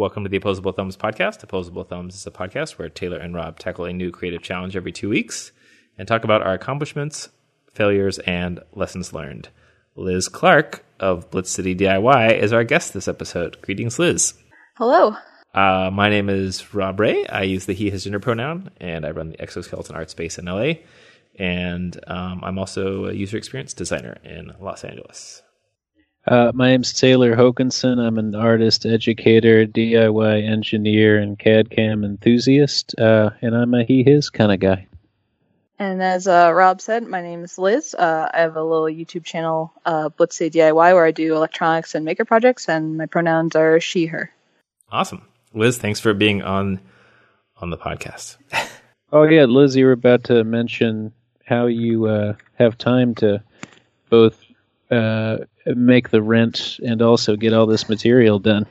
Welcome to the Opposable Thumbs podcast. Opposable Thumbs is a podcast where Taylor and Rob tackle a new creative challenge every two weeks and talk about our accomplishments, failures, and lessons learned. Liz Clark of Blitz City DIY is our guest this episode. Greetings, Liz. Hello. Uh, my name is Rob Ray. I use the he, his gender pronoun, and I run the Exoskeleton Art Space in LA. And um, I'm also a user experience designer in Los Angeles. Uh, my name's Taylor Hokanson. I'm an artist, educator, DIY engineer, and CAD CAM enthusiast. Uh, and I'm a he his kind of guy. And as uh, Rob said, my name is Liz. Uh, I have a little YouTube channel, uh, Blitz City DIY, where I do electronics and maker projects, and my pronouns are she, her. Awesome. Liz, thanks for being on on the podcast. oh, yeah, Liz, you were about to mention how you uh, have time to both uh, make the rent and also get all this material done?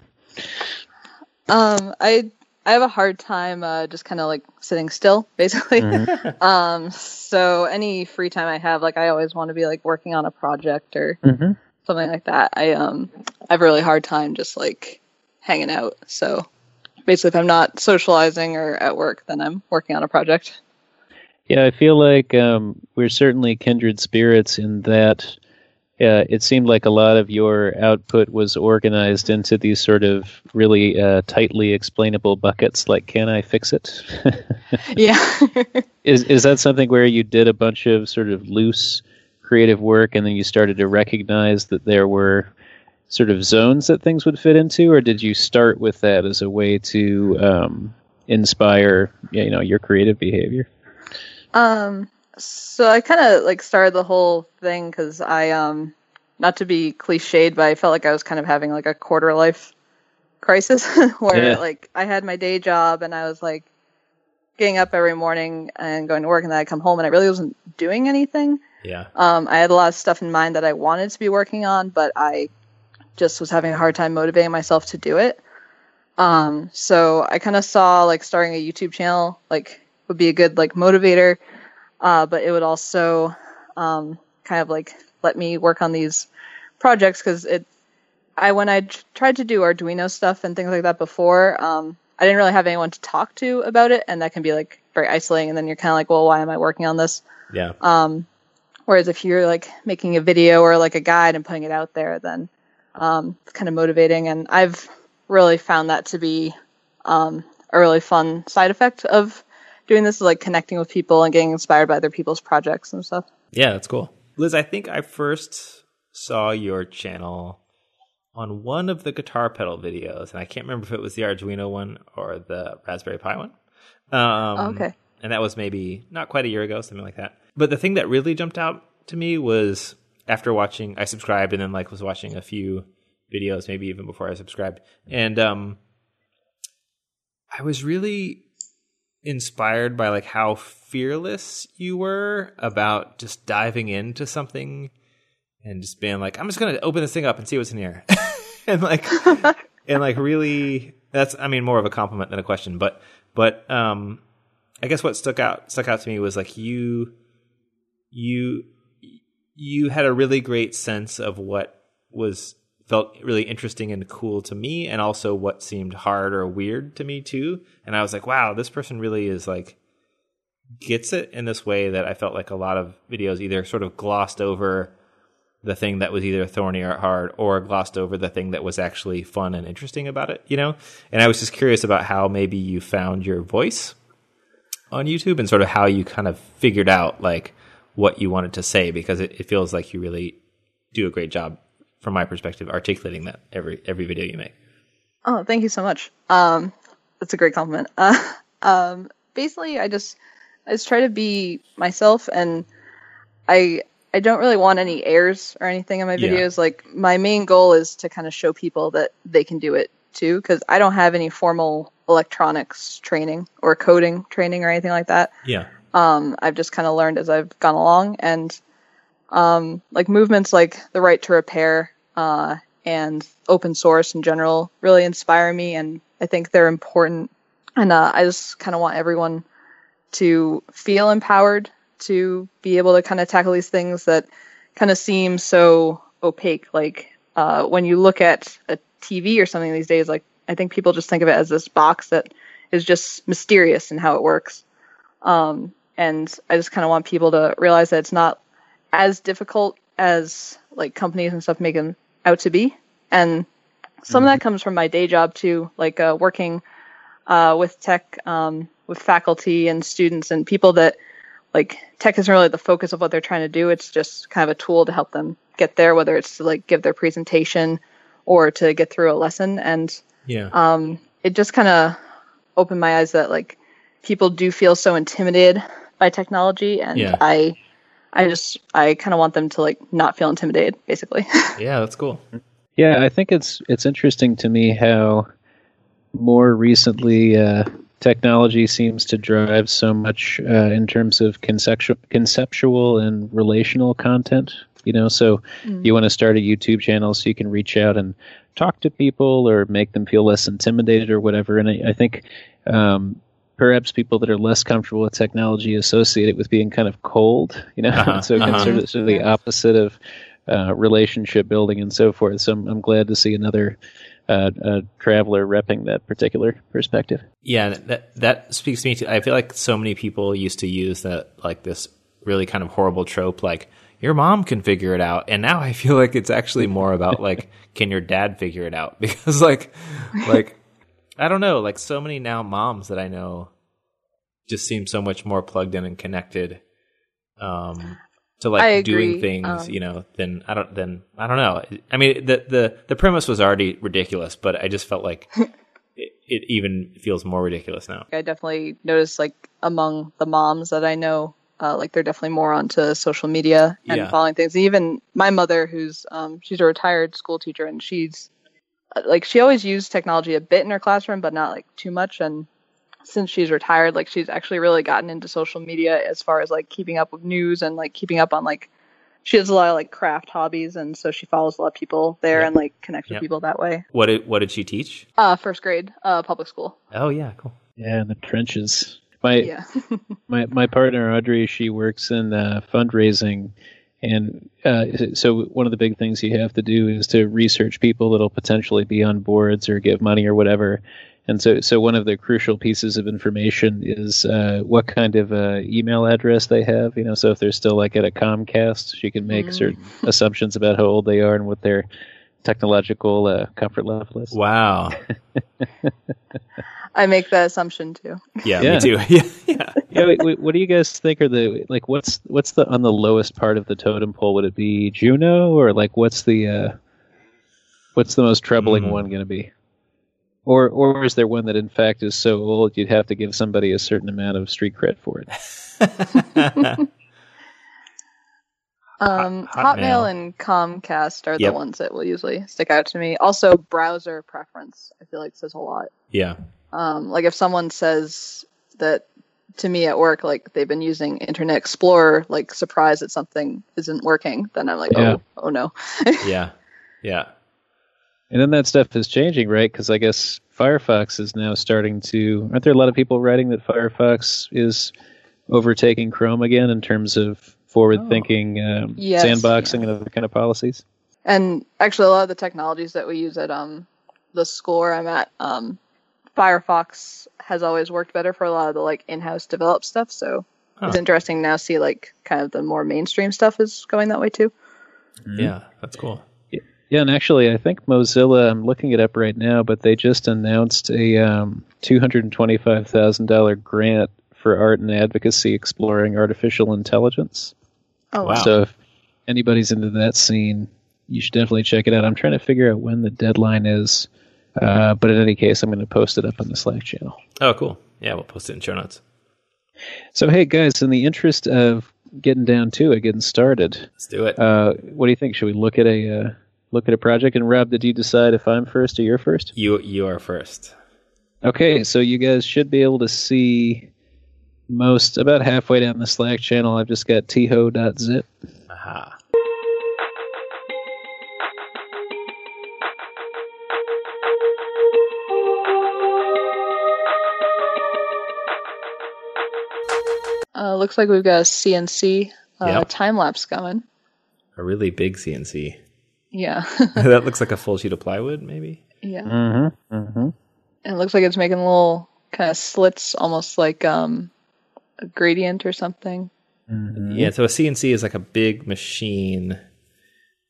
Um, I I have a hard time uh, just kind of like sitting still, basically. Mm-hmm. um, so any free time I have, like I always want to be like working on a project or mm-hmm. something like that. I um I have a really hard time just like hanging out. So basically, if I'm not socializing or at work, then I'm working on a project. Yeah, I feel like um, we're certainly kindred spirits in that uh, it seemed like a lot of your output was organized into these sort of really uh, tightly explainable buckets. Like, can I fix it? yeah. is is that something where you did a bunch of sort of loose creative work, and then you started to recognize that there were sort of zones that things would fit into, or did you start with that as a way to um, inspire, you know, your creative behavior? Um so I kind of like started the whole thing because I um not to be cliched, but I felt like I was kind of having like a quarter life crisis where yeah. like I had my day job and I was like getting up every morning and going to work and then I come home and I really wasn't doing anything. Yeah. Um, I had a lot of stuff in mind that I wanted to be working on, but I just was having a hard time motivating myself to do it. Um, so I kind of saw like starting a YouTube channel like would be a good like motivator uh, but it would also um, kind of like let me work on these projects because it. I when I tried to do Arduino stuff and things like that before, um, I didn't really have anyone to talk to about it, and that can be like very isolating. And then you're kind of like, well, why am I working on this? Yeah. Um, whereas if you're like making a video or like a guide and putting it out there, then um, it's kind of motivating. And I've really found that to be um, a really fun side effect of doing this is like connecting with people and getting inspired by other people's projects and stuff. Yeah, that's cool. Liz, I think I first saw your channel on one of the guitar pedal videos, and I can't remember if it was the Arduino one or the Raspberry Pi one. Um, oh, okay. And that was maybe not quite a year ago, something like that. But the thing that really jumped out to me was after watching, I subscribed and then like was watching a few videos, maybe even before I subscribed, and um, I was really inspired by like how fearless you were about just diving into something and just being like, I'm just gonna open this thing up and see what's in here, and like, and like really, that's I mean more of a compliment than a question, but but um, I guess what stuck out stuck out to me was like you you you had a really great sense of what was felt really interesting and cool to me and also what seemed hard or weird to me too. And i was like wow this person really is like gets it in this way that i felt like a lot of videos either sort of glossed over the thing that was either thorny or hard or glossed over the thing that was actually fun and interesting about it you know? And i was just curious about how maybe you found your voice on youtube and sort of how you kind of figured out like what you wanted to say because it, it feels like you really do a great job from my perspective, articulating that every every video you make. Oh, thank you so much. Um, that's a great compliment. Uh, um, basically, I just I just try to be myself, and I I don't really want any airs or anything in my videos. Yeah. Like my main goal is to kind of show people that they can do it too, because I don't have any formal electronics training or coding training or anything like that. Yeah. Um, I've just kind of learned as I've gone along, and um, like movements like the right to repair uh, and open source in general really inspire me, and I think they're important. And uh, I just kind of want everyone to feel empowered to be able to kind of tackle these things that kind of seem so opaque. Like uh, when you look at a TV or something these days, like I think people just think of it as this box that is just mysterious in how it works. Um, and I just kind of want people to realize that it's not as difficult as like companies and stuff make them out to be. And some of that comes from my day job too, like uh, working uh, with tech, um, with faculty and students and people that like tech isn't really the focus of what they're trying to do. It's just kind of a tool to help them get there, whether it's to like give their presentation or to get through a lesson. And Yeah. um, it just kind of opened my eyes that like people do feel so intimidated by technology, and Yeah. I, I just I kind of want them to like not feel intimidated, basically. yeah, that's cool. Yeah, I think it's it's interesting to me how more recently uh, technology seems to drive so much uh, in terms of conceptual, conceptual and relational content. You know, so you want to start a YouTube channel so you can reach out and talk to people or make them feel less intimidated or whatever. And I, I think um, perhaps people that are less comfortable with technology associate it with being kind of cold. You know, Uh-huh, so uh-huh. consider sort of the opposite of uh, relationship building and so forth. So I'm, I'm glad to see another uh, uh, traveler repping that particular perspective. Yeah, that that speaks to me too. I feel like so many people used to use that like this really kind of horrible trope, like your mom can figure it out, and now I feel like it's actually more about like can your dad figure it out? Because like like I don't know, like so many now moms that I know just seem so much more plugged in and connected um to like doing things, Um, you know, than I don't then I don't know. I mean the the the premise was already ridiculous, but I just felt like it, it even feels more ridiculous now. I definitely noticed like among the moms that I know, uh, like they're definitely more onto social media and Yeah. following things. Even my mother, who's um, she's a retired school teacher, and she's like she always used technology a bit in her classroom, but not like too much. And since she's retired, like she's actually really gotten into social media as far as like keeping up with news and like keeping up on like she has a lot of like craft hobbies, and so she follows a lot of people there Yep. and like connects with people that way. What did what did she teach? Uh, first grade, uh, public school. Oh yeah, cool. Yeah, in the trenches. My Yeah. my my partner Audrey, she works in uh, fundraising, and uh, so one of the big things you have to do is to research people that'll potentially be on boards or give money or whatever. And so, so one of the crucial pieces of information is uh, what kind of uh, email address they have. You know, so if they're still like at a Comcast, she can make certain assumptions about how old they are and what their technological uh, comfort level is. Wow. I make that assumption too. Yeah, Yeah. me too. yeah, yeah. yeah, wait, wait, what do you guys think are the like? What's what's the on the lowest part of the totem pole? Would it be Juno or like what's the uh, what's the most troubling Hmm. one going to be? Or or is there one that in fact is so old you'd have to give somebody a certain amount of street cred for it? Um, Hot- Hotmail. Hotmail and Comcast are Yep. the ones that will usually stick out to me. Also, browser preference, I feel like says a lot. yeah. Um, like if someone says that to me at work, like they've been using Internet Explorer, like surprised that something isn't working, then I'm like, Yeah. oh, oh no. Yeah. Yeah. And then that stuff is changing, right? Because I guess Firefox is now starting to. Aren't there a lot of people writing that Firefox is overtaking Chrome again in terms of forward-thinking um, Yes, sandboxing and other kind of policies? And actually, a lot of the technologies that we use at um, the school where I'm at, um, Firefox has always worked better for a lot of the like in-house developed stuff. So it's interesting now to see like kind of the more mainstream stuff is going that way too. Yeah. That's cool. Yeah, and actually, I think Mozilla. I'm looking it up right now, but they just announced a um, two hundred and twenty-five thousand dollar grant for art and advocacy exploring artificial intelligence. Oh Wow. So if anybody's into that scene, you should definitely check it out. I'm trying to figure out when the deadline is, uh, but in any case, I'm going to post it up on the Slack channel. Oh, cool. Yeah, we'll post it in show notes. So hey, guys, in the interest of getting down to it, getting started, Let's do it. uh, what do you think? Should we look at a uh, look at a project? And Rob, did you decide if I'm first or you're first? you you are first. Okay, so you guys should be able to see most about halfway down the Slack channel. I've just got tho.zip. Aha. Uh, looks like we've got a CNC uh, Yep. time lapse going. A really big CNC. Yeah. that looks like a full sheet of plywood, maybe. Yeah. Mm-hmm. Mm-hmm. And it looks like it's making little kind of slits, almost like um, a gradient or something. mm-hmm. Yeah, so a CNC is like a big machine.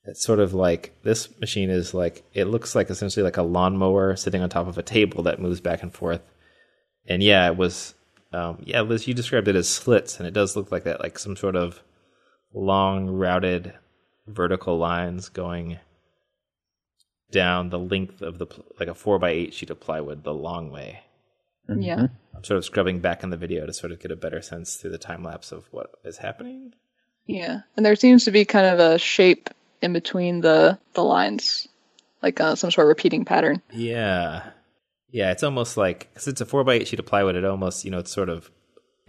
It's sort of like this machine is like it looks like essentially like a lawnmower sitting on top of a table that moves back and forth. And yeah, it was um, yeah, Liz, you described it as slits, and it does look like that, like some sort of long routed vertical lines going down the length of the like a four by eight sheet of plywood the long way. Yeah. I'm sort of scrubbing back in the video to sort of get a better sense through the time lapse of what is happening. Yeah. And there seems to be kind of a shape in between the, the lines, like uh, some sort of repeating pattern. Yeah. Yeah, it's almost like, because it's a 4 by 8 sheet of plywood, it almost, you know, it's sort of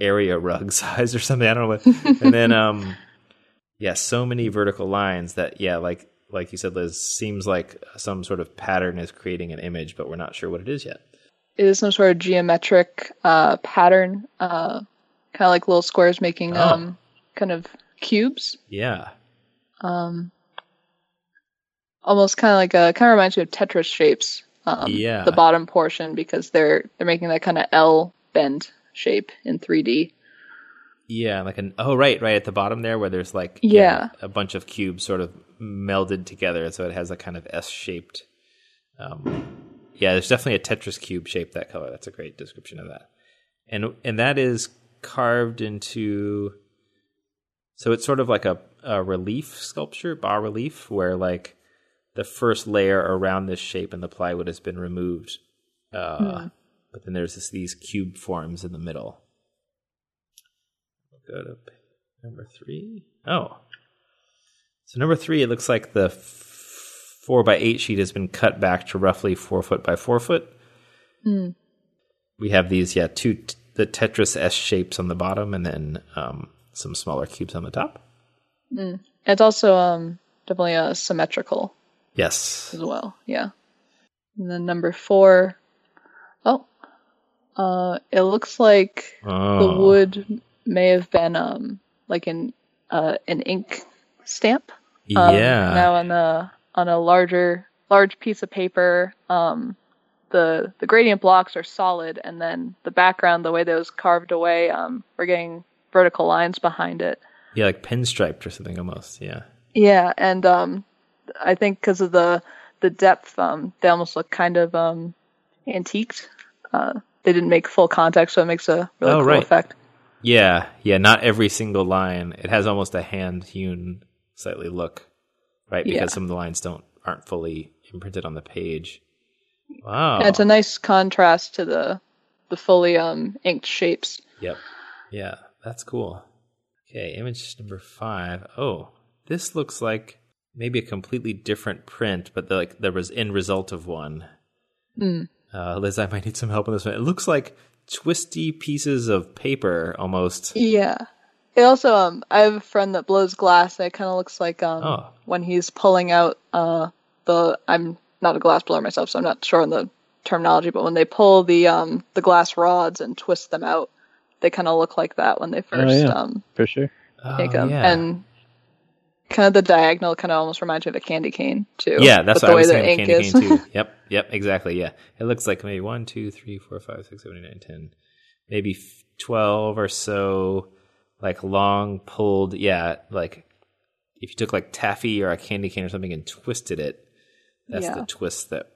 area rug size or something. I don't know what. and then, um, yeah, so many vertical lines that, yeah, like, like you said, Liz, seems like some sort of pattern is creating an image, but we're not sure what it is yet. It is some sort of geometric uh, pattern, uh, kind of like little squares making Oh. um, kind of cubes. Yeah. Um, almost kind of like a kind of reminds me of Tetris shapes. Um, Yeah. The bottom portion because they're they're making that kind of L bend shape in 3D. Yeah, like an oh right, right at the bottom there where there's like Yeah. a bunch of cubes sort of melded together, so it has a kind of S shaped. Um, yeah, there's definitely a Tetris cube shape that color. That's a great description of that, and and that is carved into. So it's sort of like a, a relief sculpture, bas relief, where like the first layer around this shape in the plywood has been removed, uh, but then there's this, these cube forms in the middle. Go to number three. Oh, so number three, it looks like the four by eight sheet has been cut back to roughly four foot by four foot. Mm. We have these, yeah, two t- the Tetris S shapes on the bottom, and then um, some smaller cubes on the top. It's also um, definitely uh, symmetrical Yes. as well. Yeah. And then number four, oh, uh, it looks like the Oh. wood may have been um like an uh an ink stamp. Um, yeah. Now on a on a larger large piece of paper, um, the the gradient blocks are solid, and then the background, the way those carved away, um, we're getting vertical lines behind it. yeah, like pinstriped or something almost. Yeah. Yeah, and um, I think because of the the depth, um, they almost look kind of um antiqued. Uh, they didn't make full contact, so it makes a really Oh, cool right. effect. Yeah, yeah, not every single line. It has almost a hand hewn slightly look, right? Because Yeah. some of the lines don't aren't fully imprinted on the page. Wow. And it's a nice contrast to the the fully um inked shapes. Yep. Yeah, that's cool. Okay, image number five. Oh, this looks like maybe a completely different print, but the, like there was end result of one. Mm. Uh, Liz, I might need some help on this one. It looks like twisty pieces of paper almost. Yeah. It also um I have a friend that blows glass and it kinda looks like um Oh. when he's pulling out uh the I'm not a glass blower myself, so I'm not sure on the terminology, but when they pull the um the glass rods and twist them out, they kinda look like that when they first yeah. um for sure. Oh, take them. yeah. And kind of the diagonal kind of almost reminds me of a candy cane too. Yeah, that's what I the way was the thinking. ink Candy is. cane too. Yep, yep, exactly. Yeah, it looks like maybe one, two, three, four, five, six, seven, eight, nine, ten, maybe f- twelve or so, like long pulled. Yeah, like if you took like taffy or a candy cane or something and twisted it, that's Yeah. the twist that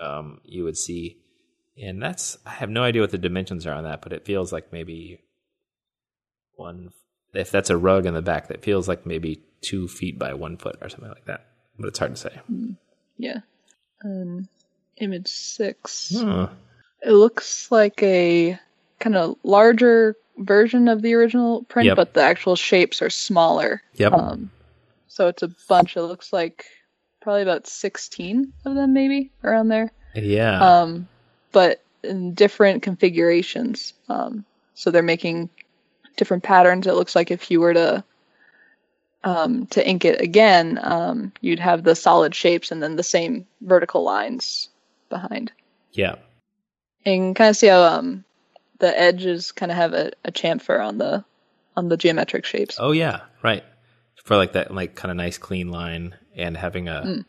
um, you would see. And that's I have no idea what the dimensions are on that, but it feels like maybe one. If that's a rug in the back, that feels like maybe two feet by one foot or something like that. But it's hard to say. yeah. Um, image six. Huh. It looks like a kind of larger version of the original print, Yep. but the actual shapes are smaller. Yep. Um, so it's a bunch. It looks like probably about 16 of them, maybe around there. yeah. Um, but in different configurations. Um, so they're making different patterns. It looks like if you were to um, to ink it again, um, you'd have the solid shapes and then the same vertical lines behind. yeah. And kind of see how um, the edges kind of have a, a chamfer on the on the geometric shapes. Oh yeah. Right. For like that, like kind of nice clean line, and having a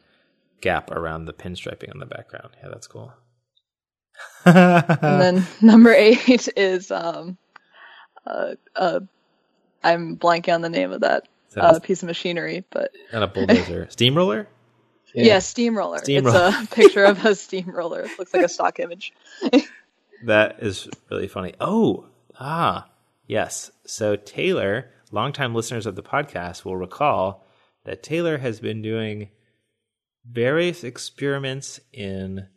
gap around the pinstriping on the background. Yeah, that's cool. and then number eight is um, uh, uh, I'm blanking on the name of that Is that uh, piece of machinery, but not a bulldozer, steamroller. yeah, steamroller. Steamroller. It's a picture of a steamroller. It looks like a stock image. That is really funny. Oh, ah, yes. So Taylor, longtime listeners of the podcast will recall that Taylor has been doing various experiments in.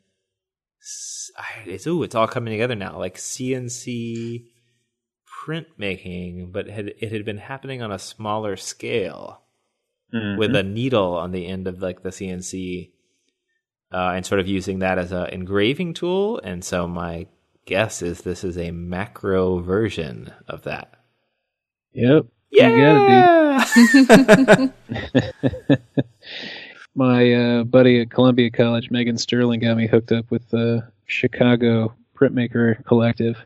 It's ooh, it's all coming together now, like CNC printmaking, but it had, it had been happening on a smaller scale with a needle on the end of like the CNC, uh, and sort of using that as an engraving tool. And so my guess is this is a macro version of that. Yep. You got it, dude. My uh, buddy at Columbia College, Megan Sterling, got me hooked up with the Chicago Printmaker Collective,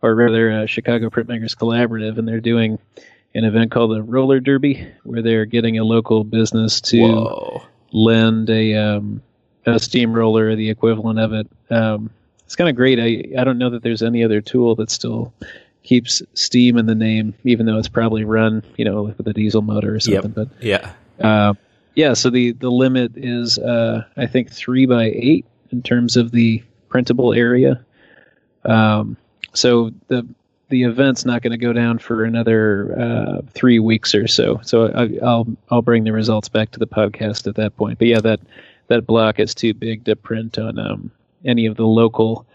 or rather, uh, Chicago Printmakers Collaborative, and they're doing an event called the Roller Derby, where they're getting a local business to Whoa. lend a um, a steamroller the equivalent of it. Um, it's kind of great. I I don't know that there's any other tool that still keeps steam in the name, even though it's probably run, you know, with a diesel motor or Yep. something. Yeah. But uh, yeah, so the the limit is uh, I think three by eight in terms of the printable area. Um, so the the event's not going to go down for another uh, three weeks or so. So I, I'll I'll bring the results back to the podcast at that point. But yeah, that that block is too big to print on um, any of the local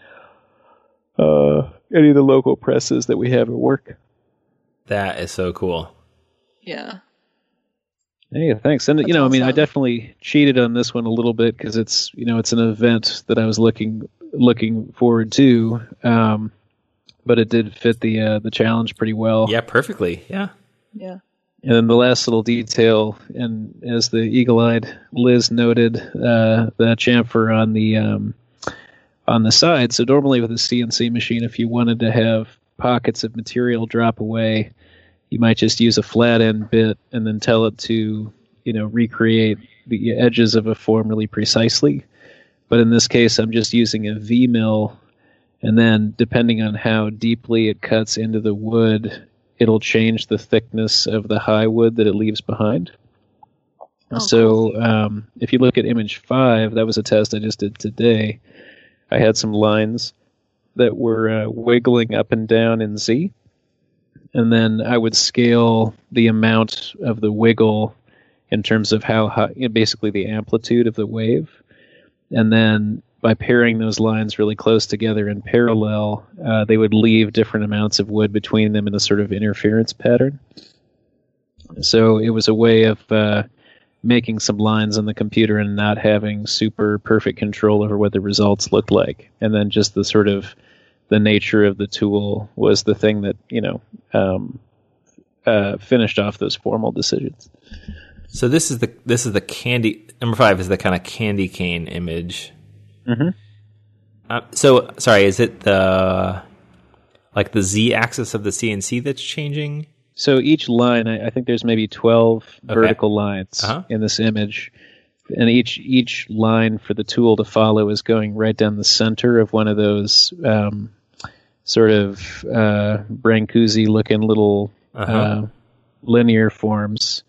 uh, any of the local presses that we have at work. That is so cool. Yeah. Hey, thanks. And you That's know, I mean, I definitely cheated on this one a little bit because it's you know it's an event that I was looking looking forward to, um, but it did fit the uh, the challenge pretty well. Yeah, perfectly. Yeah. Yeah. And then the last little detail, and as the eagle-eyed Liz noted, uh, the chamfer on the um, on the side. So normally with a CNC machine, if you wanted to have pockets of material drop away, you might just use a flat end bit and then tell it to you know recreate the edges of a form really precisely. But in this case, I'm just using a V mill, and then depending on how deeply it cuts into the wood, it'll change the thickness of the high wood that it leaves behind. Oh, so um, if you look at image five, that was a test I just did today. I had some lines that were uh, wiggling up and down in Z, and then I would scale the amount of the wiggle in terms of how high, basically the amplitude of the wave, and then by pairing those lines really close together in parallel, uh, they would leave different amounts of wood between them in a sort of interference pattern. So it was a way of uh, making some lines on the computer and not having super perfect control over what the results looked like. And then just the sort of the nature of the tool was the thing that you know um, uh, finished off those formal decisions. So this is the this is the candy number five is the kind of candy cane image. Mhm. Uh, so sorry, is it the like the z axis of the CNC that's changing? So each line, I, I think there's maybe 12 vertical lines Uh-huh. in this image, and each each line for the tool to follow is going right down the center of one of those um, sort of uh, Brancusi looking little Uh-huh. uh, linear forms.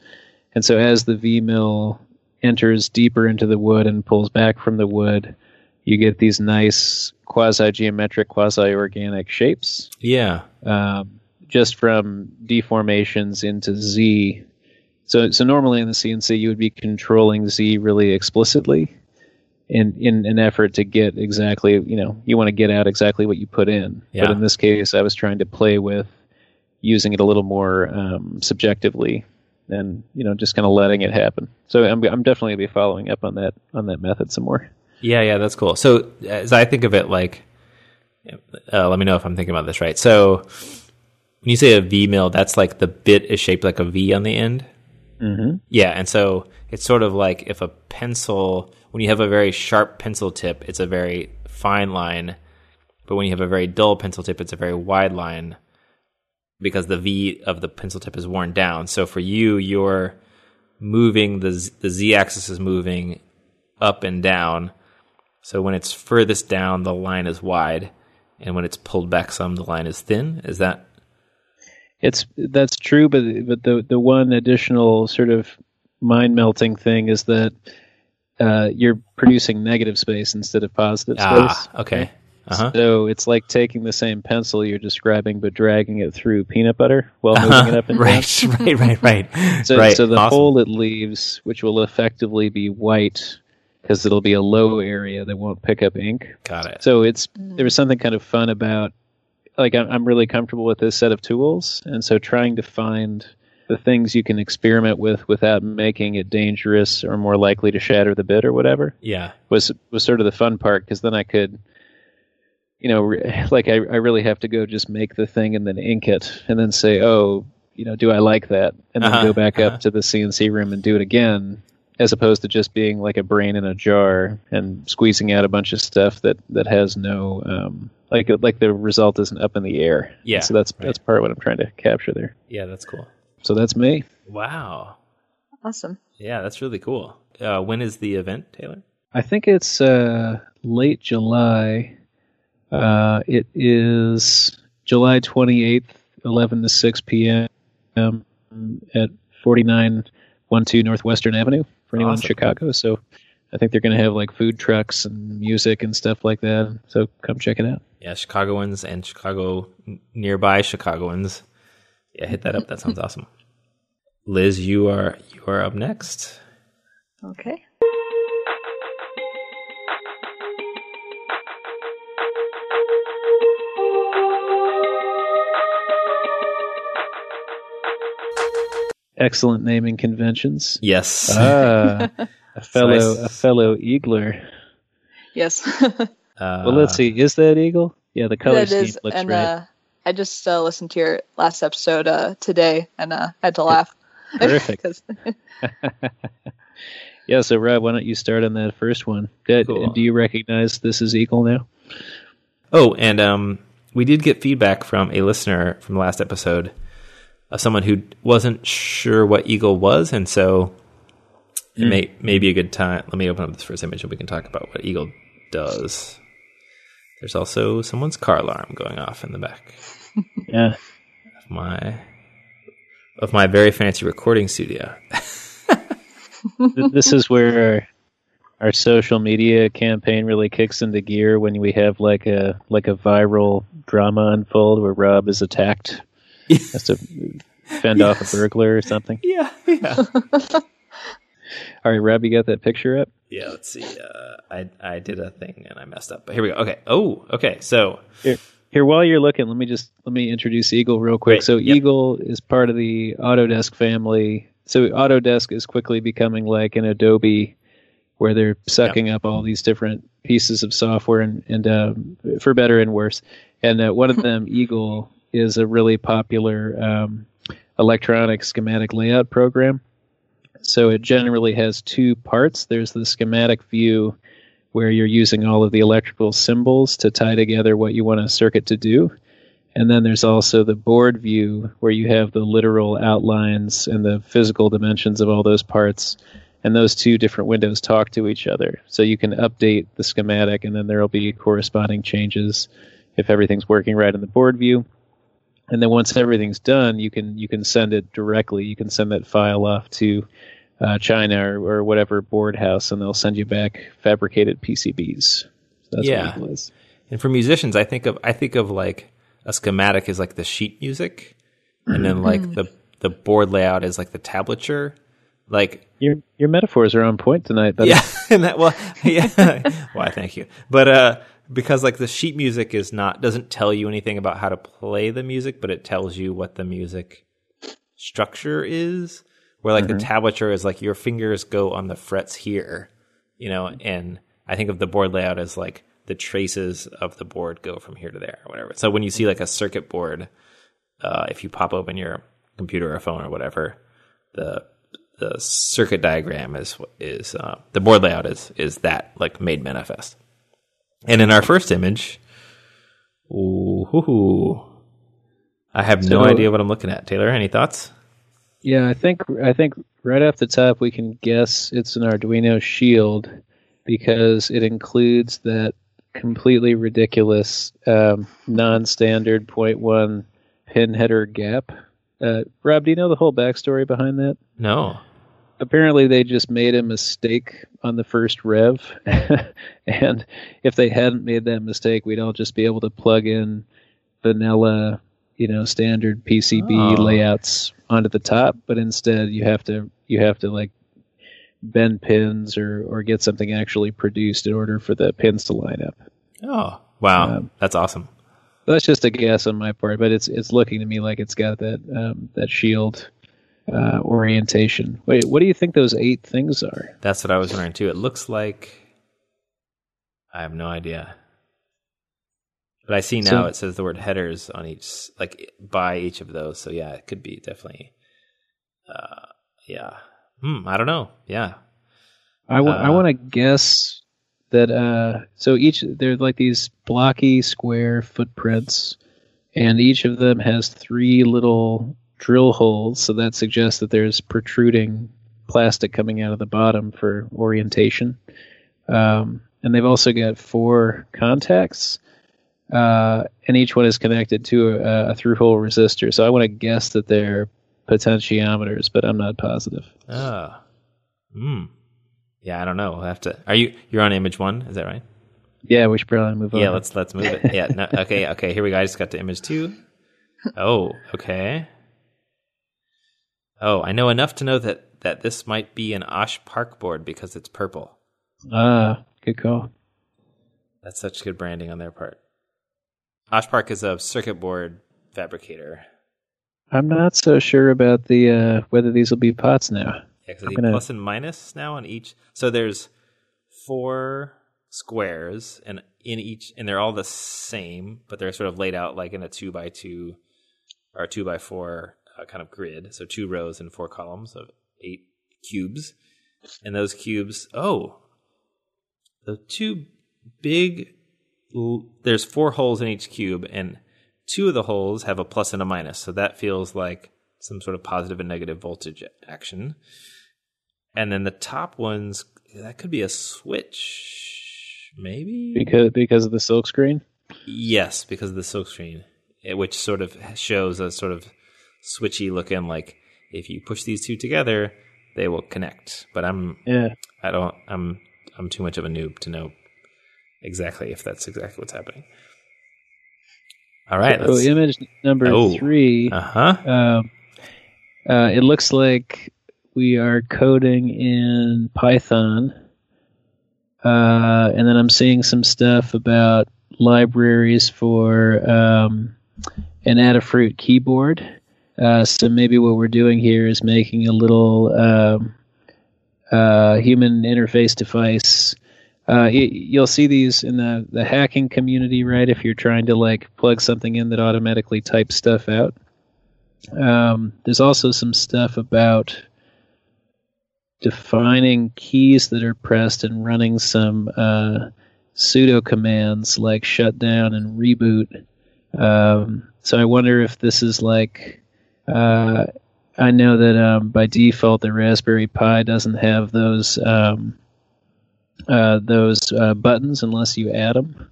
And so as the V mill enters deeper into the wood and pulls back from the wood, you get these nice quasi geometric, quasi organic shapes Yeah. um, just from deformations into Z. So, so normally in the CNC, you would be controlling Z really explicitly in, in an effort to get exactly, you know, you want to get out exactly what you put in. Yeah. But in this case, I was trying to play with using it a little more um, subjectively and, you know, just kind of letting it happen. So I'm, I'm definitely going to be following up on that, on that method some more. Yeah, yeah, that's cool. So as I think of it, like, uh, let me know if I'm thinking about this right. So when you say a V mill, that's like the bit is shaped like a V on the end. Mm-hmm. Yeah, and so it's sort of like if a pencil, when you have a very sharp pencil tip, it's a very fine line, but when you have a very dull pencil tip, it's a very wide line because the V of the pencil tip is worn down. So for you, you're moving the Z- the Z axis is moving up and down. So when it's furthest down, the line is wide, and when it's pulled back some, the line is thin. Is that It's that's true, but but the the one additional sort of mind melting thing is that uh, you're producing negative space instead of positive ah space. okay? Uh huh. So it's like taking the same pencil you're describing, but dragging it through peanut butter while moving it up and down. right, right, right, right, So, right. so the awesome. hole it leaves, which will effectively be white, because it'll be a low area that won't pick up ink. Got it. So it's there was something kind of fun about, like I'm, I'm really comfortable with this set of tools, and so trying to find the things you can experiment with without making it dangerous or more likely to shatter the bit or whatever Yeah. was was sort of the fun part because then I could, you know, re- like I, I really have to go just make the thing and then ink it and then say, oh, you know, do I like that? And then Uh-huh, go back uh-huh. up to the CNC room and do it again, as opposed to just being like a brain in a jar and squeezing out a bunch of stuff that that has no, um, like like the result isn't up in the air. Yeah, So that's right. that's part of what I'm trying to capture there. Yeah, that's cool. So that's me. Wow. Awesome. Yeah, that's really cool. Uh, when is the event, Taylor? I think it's uh, late July. Uh, it is July 28th, 11 to 6 p.m. at 4912 Northwestern Avenue for anyone Awesome. in Chicago. So I think they're going to have like food trucks and music and stuff like that. So come check it out. Yeah, Chicagoans and Chicago nearby Chicagoans. Yeah, hit that up. That sounds awesome. Liz, you are you are up next. Okay. Excellent naming conventions. Yes. Ah, a fellow, Nice. a fellow eagler. Yes. Uh, Well, let's see. Is that eagle? Yeah, the color That scheme is, looks and right. uh, I just uh, listened to your last episode uh, today and uh, had to laugh. Terrific. 'Cause- Yeah, so Rob, why don't you start on that first one? Did, Cool. Do you recognize this is Eagle now? Oh, and um, we did get feedback from a listener from the last episode of someone who wasn't sure what Eagle was, and so it may may be a good time. Let me open up this first image, and we can talk about what Eagle does. There's also someone's car alarm going off in the back Yeah. of my of my very fancy recording studio. This is where our, social media campaign really kicks into gear when we have like a like a viral drama unfold where Rob is attacked, has to fend off a burglar or something. yeah, yeah. All right, Rob, you got that picture up? Yeah, let's see. Uh, I I did a thing and I messed up, but here we go. Okay. Oh, okay. So Here, here, while you're looking, let me just let me introduce Eagle real quick. So yep. Eagle is part of the Autodesk family. So Autodesk is quickly becoming like an Adobe, where they're sucking up all these different pieces of software and and um, for better and worse. And uh, one of them, Eagle, is a really popular um, electronic schematic layout program. So it generally has two parts. There's the schematic view, where you're using all of the electrical symbols to tie together what you want a circuit to do. And then there's also the board view where you have the literal outlines and the physical dimensions of all those parts. And those two different windows talk to each other. So you can update the schematic and then there will be corresponding changes if everything's working right in the board view. And then once everything's done, you can you can send it directly. You can send that file off to uh, China or, or whatever board house, and they'll send you back fabricated PCBs. So that's Yeah. what Eagle is. And for musicians, I think of I think of like a schematic is like the sheet music, and then like the the board layout is like the tablature. Like Your your metaphors are on point tonight. Buddy. yeah, and that well yeah. Why? Thank you. But uh, because like the sheet music is not doesn't tell you anything about how to play the music, but it tells you what the music structure is. Where like the tablature is like your fingers go on the frets here, you know, and I think of the board layout as like the traces of the board go from here to there or whatever. So when you see like a circuit board, uh, if you pop open your computer or phone or whatever, the the circuit diagram is is uh, the board layout is is that like made manifest. And in our first image, ooh, I have no idea what I'm looking at. Taylor, any thoughts? Yeah, I think I think right off the top we can guess it's an Arduino Shield, because it includes that completely ridiculous um, non-standard 0.1 pin header gap. Uh, Rob, do you know the whole backstory behind that? No. Apparently, they just made a mistake on the first rev, and if they hadn't made that mistake, we'd all just be able to plug in vanilla, you know, standard PCB Oh. layouts onto the top. But instead, you have to you have to like bend pins or or get something actually produced in order for the pins to line up. Oh, wow. Um, That's awesome. That's just a guess on my part, but it's it's looking to me like it's got that um, that shield uh, orientation. Wait, what do you think those eight things are? That's what I was wondering too. It looks like I have no idea. But I see now So- it says the word headers on each like by each of those. So yeah, it could be definitely uh yeah. Hmm, I don't know. Yeah. I I Uh, want to guess that uh, so each they're like these blocky square footprints, and each of them has three little drill holes. So that suggests that there's protruding plastic coming out of the bottom for orientation. Um, and they've also got four contacts, uh, and each one is connected to a, a through-hole resistor. So I want to guess that they're potentiometers, but I'm not positive. Ah. Hmm. Yeah, I don't know. We'll have to Are you you're on image 1, is that right? Yeah, we should probably move on. Yeah, let's let's move it. Yeah, no, okay, okay. Here we go. I just got to image 2. Oh, okay. Oh, I know enough to know that that this might be an Osh Park board because it's purple. Ah, good call. That's such good branding on their part. Osh Park is a circuit board fabricator. I'm not so sure about the uh, whether these will be pots now. Yeah, 'cause I'm gonna- plus and minus now on each. So there's four squares, and in each, and they're all the same, but they're sort of laid out like in a two by two or two by four uh, kind of grid. So two rows and four columns of eight cubes, and those cubes. Oh, the two big. There's four holes in each cube, and two of the holes have a plus and a minus. So that feels like some sort of positive and negative voltage action. And then the top ones, that could be a switch, maybe? because because of the silk screen. Yes, because of the silk screen, eh, which sort of shows a sort of switchy looking like if you push these two together, they will connect. But I'm Yeah, I don't I'm I'm too much of a noob to know exactly if that's exactly what's happening. All right, So image number Oh. three. uh huh. Um, uh, it looks like we are coding in Python, uh, and then I'm seeing some stuff about libraries for um, an Adafruit keyboard. Uh, so maybe what we're doing here is making a little um, uh, human interface device. Uh, you'll see these in the, the hacking community, right? If you're trying to like plug something in that automatically types stuff out. Um, there's also some stuff about defining keys that are pressed and running some uh, sudo commands like shutdown and reboot. Um, so I wonder if this is like. Uh, I know that um, by default the Raspberry Pi doesn't have those um, uh, those uh, buttons unless you add them.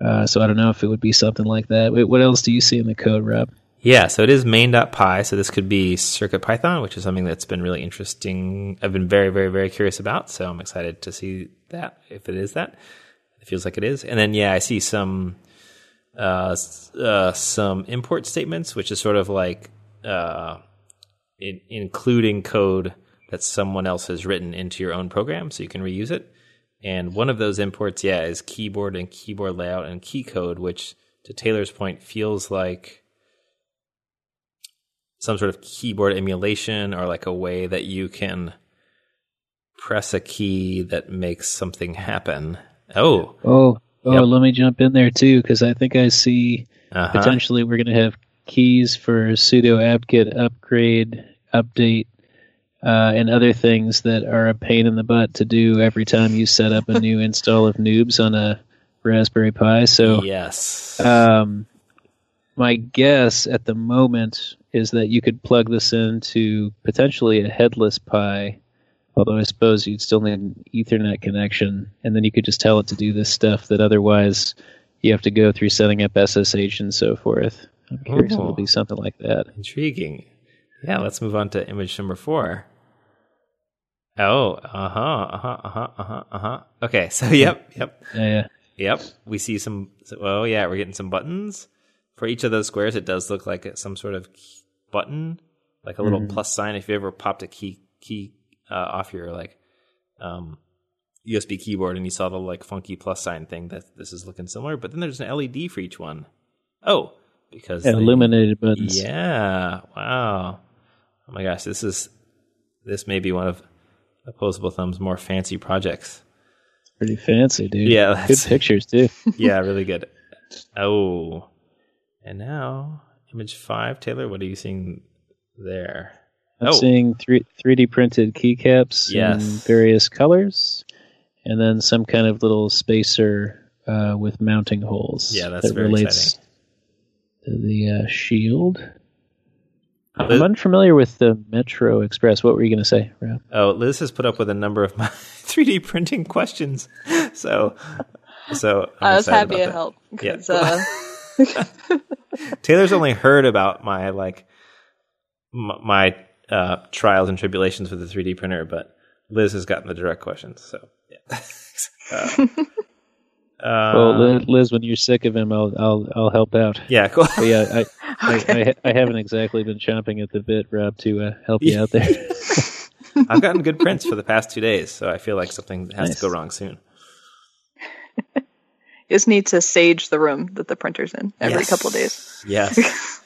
Uh, so I don't know if it would be something like that. Wait, what else do you see in the code, Rob? Yeah, so it is main.py. So this could be Circuit Python, which is something that's been really interesting. I've been very, very, very curious about. So I'm excited to see that if it is that. It feels like it is. And then yeah, I see some uh, uh, some import statements, which is sort of like uh, in, including code that someone else has written into your own program, so you can reuse it. And one of those imports, yeah, is keyboard and keyboard layout and key code, which to Taylor's point feels like some sort of keyboard emulation or like a way that you can press a key that makes something happen. Oh, Oh, oh, Yep. let me jump in there too because I think I see uh-huh. potentially we're going to have keys for sudo apt-get upgrade, update, uh, and other things that are a pain in the butt to do every time you set up a new install of Noobs on a Raspberry Pi. So, yes. um, my guess at the moment is that you could plug this into potentially a headless Pi Although I suppose you'd still need an Ethernet connection, and then you could just tell it to do this stuff that otherwise you have to go through setting up SSH and so forth. I'm curious if Oh. it'll be something like that. Intriguing. Yeah, let's move on to image number four. Oh, uh huh, uh huh, uh huh, uh huh, uh huh. Okay, so yep, yep, Yeah, yep. We see some. so- Oh yeah, we're getting some buttons for each of those squares. It does look like some sort of button, like a little plus sign. If you ever popped a key key uh, off your like um, USB keyboard and you saw the like funky plus sign thing, that this is looking similar. But then there's an LED for each one. Oh, because they- illuminated buttons. yeah. Wow. Oh my gosh, this is this may be one of Opposable Thumb's more fancy projects. Pretty fancy, dude. Yeah, good pictures too. Yeah, really good. Oh. And now image 5, Taylor, what are you seeing there? I'm Oh. seeing three three D printed keycaps Yes. in various colors, and then some kind of little spacer uh, with mounting holes. Yeah, that's that very relates exciting. To the uh, shield. Liz- I'm unfamiliar with the Metro Express. What were you going to say, Rob? Oh, Liz has put up with a number of my 3D printing questions. So so I'm I was happy to that. help Yeah. uh, Taylor's only heard about my like my uh, trials and tribulations with the 3D printer, but Liz has gotten the direct questions. So yeah. uh, uh, well, Liz, Liz, when you're sick of him, I'll I'll I'll help out. yeah, cool. But yeah, I I, I, I haven't exactly been chomping at the bit, Rob, to uh, help you out there. I've gotten good prints for the past two days, so I feel like something has Nice. to go wrong soon. you just need to sage the room that the printer's in every Yes. couple of days. Yes.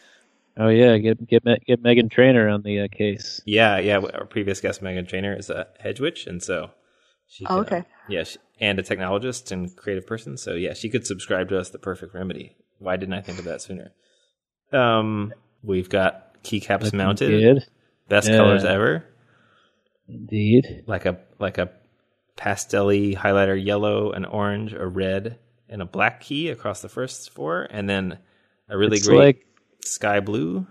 oh yeah, get get Me- get Megan Trainer on the uh, case. yeah, yeah. Our previous guest, Megan Trainer, is a hedge witch, and so she Oh, can, okay. yeah, and a technologist and creative person. So yeah, she could subscribe to us the perfect remedy. Why didn't I think of that sooner? Um, we've got keycaps Looking mounted, Good, best Yeah. colors ever, indeed. like a like a pastelly highlighter, yellow, an orange, a red, and a black key across the first four, and then a really it's great like sky blue.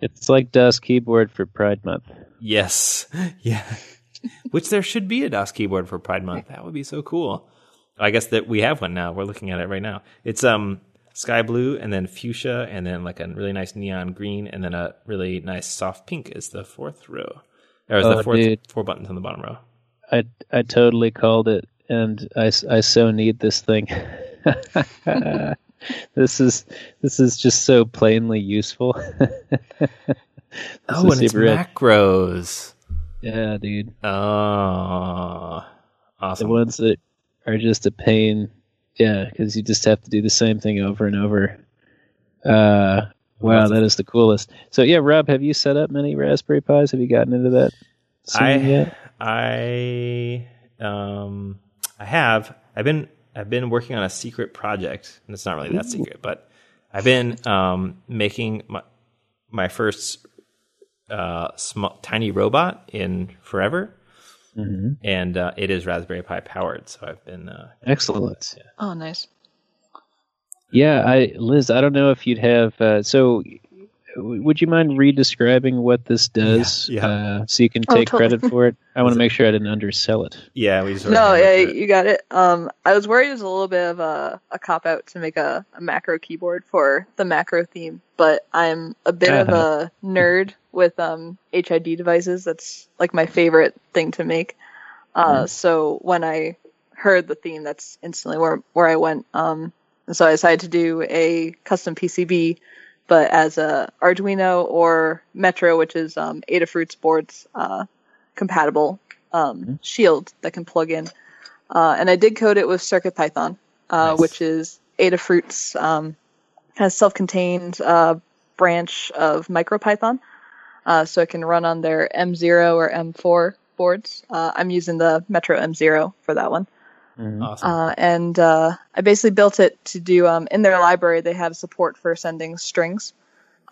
it's like DOS keyboard for Pride Month. Yes. Yeah. Which there should be a DOS keyboard for Pride Month. That would be so cool. I guess that we have one now. We're looking at it right now. It's um sky blue and then fuchsia and then like a really nice neon green and then a really nice soft pink is the fourth row. Or is Oh, the fourth dude. four buttons on the bottom row. I I totally called it, and I, I so need this thing. this is this is just so plainly useful. Oh, and it's rad. macros. Yeah, dude. Oh, The awesome. ones that are just a pain. Yeah, because you just have to do the same thing over and over. Uh, wow, that is the coolest. So yeah, Rob, have you set up many Raspberry Pis? Have you gotten into that? I yet? I um I have I've been I've been working on a secret project and it's not really that secret but I've been um making my my first uh small tiny robot in forever Mm-hmm. and uh, it is Raspberry Pi powered so I've been uh Excellent. yeah. Oh, nice. Yeah, I Liz, I don't know if you'd have. Uh, so, w- would you mind redescribing what this does, Yeah, yeah. Uh, so you can Oh, take totally. credit for it? I want to make sure I didn't undersell it. yeah we just No, yeah, it. you got it. Um, I was worried it was a little bit of a, a cop out to make a, a macro keyboard for the macro theme, but I'm a bit of a nerd with um, HID devices. That's like my favorite thing to make. Uh, So when I heard the theme, that's instantly where where I went. Um, and so I decided to do a custom PCB, but as a Arduino or Metro, which is um, Adafruit's boards uh, compatible um, shield that can plug in. Uh, and I did code it with CircuitPython, uh, Nice. which is Adafruit's um, has self-contained uh, branch of MicroPython, uh, so it can run on their M0 or M4 boards. Uh, I'm using the Metro M0 for that one. awesome Uh, and uh, I basically built it to do um, in their library. They have support for sending strings,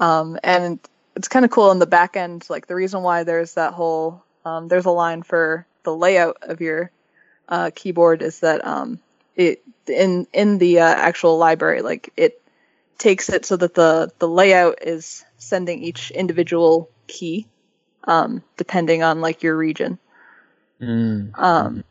um, and it's kind of cool in the back end. Like the reason why there's that whole um, there's a line for the layout of your uh, keyboard is that um, it in in the uh, actual library like it takes it so that the the layout is sending each individual key um, depending on like your region. Mm. Um,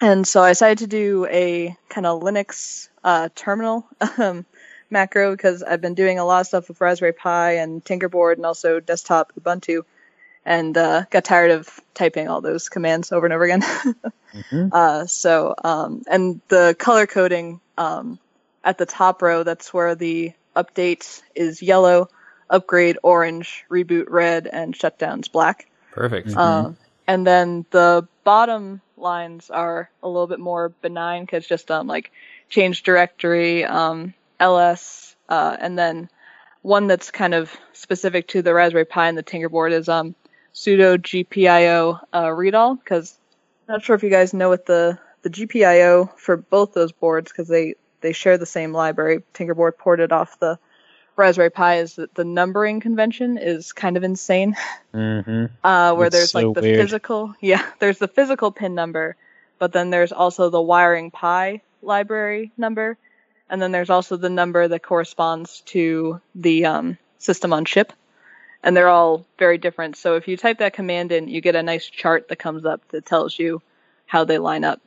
and so I decided to do a kind of Linux uh, terminal um, macro because I've been doing a lot of stuff with Raspberry Pi and Tinkerboard and also desktop Ubuntu, and uh, got tired of typing all those commands over and over again. Mhm. uh, so, um, and the color coding um, at the top row, that's where the update is yellow, upgrade orange, reboot red, and shutdowns black. Perfect. Mhm. Um, and then the bottom lines are a little bit more benign because just um like change directory, um, ls, uh, and then one that's kind of specific to the Raspberry Pi and the Tinkerboard is um sudo gpio uh, readall because not sure if you guys know what the the GPIO for both those boards because they they share the same library. Tinkerboard ported off the Raspberry Pi is that the numbering convention is kind of insane Mhm. uh, where It's there's so like the weird. physical, yeah, there's the physical pin number, but then there's also the wiring pi library number, and then there's also the number that corresponds to the um, system on chip, and they're all very different. So if you type that command in, you get a nice chart that comes up that tells you how they line up.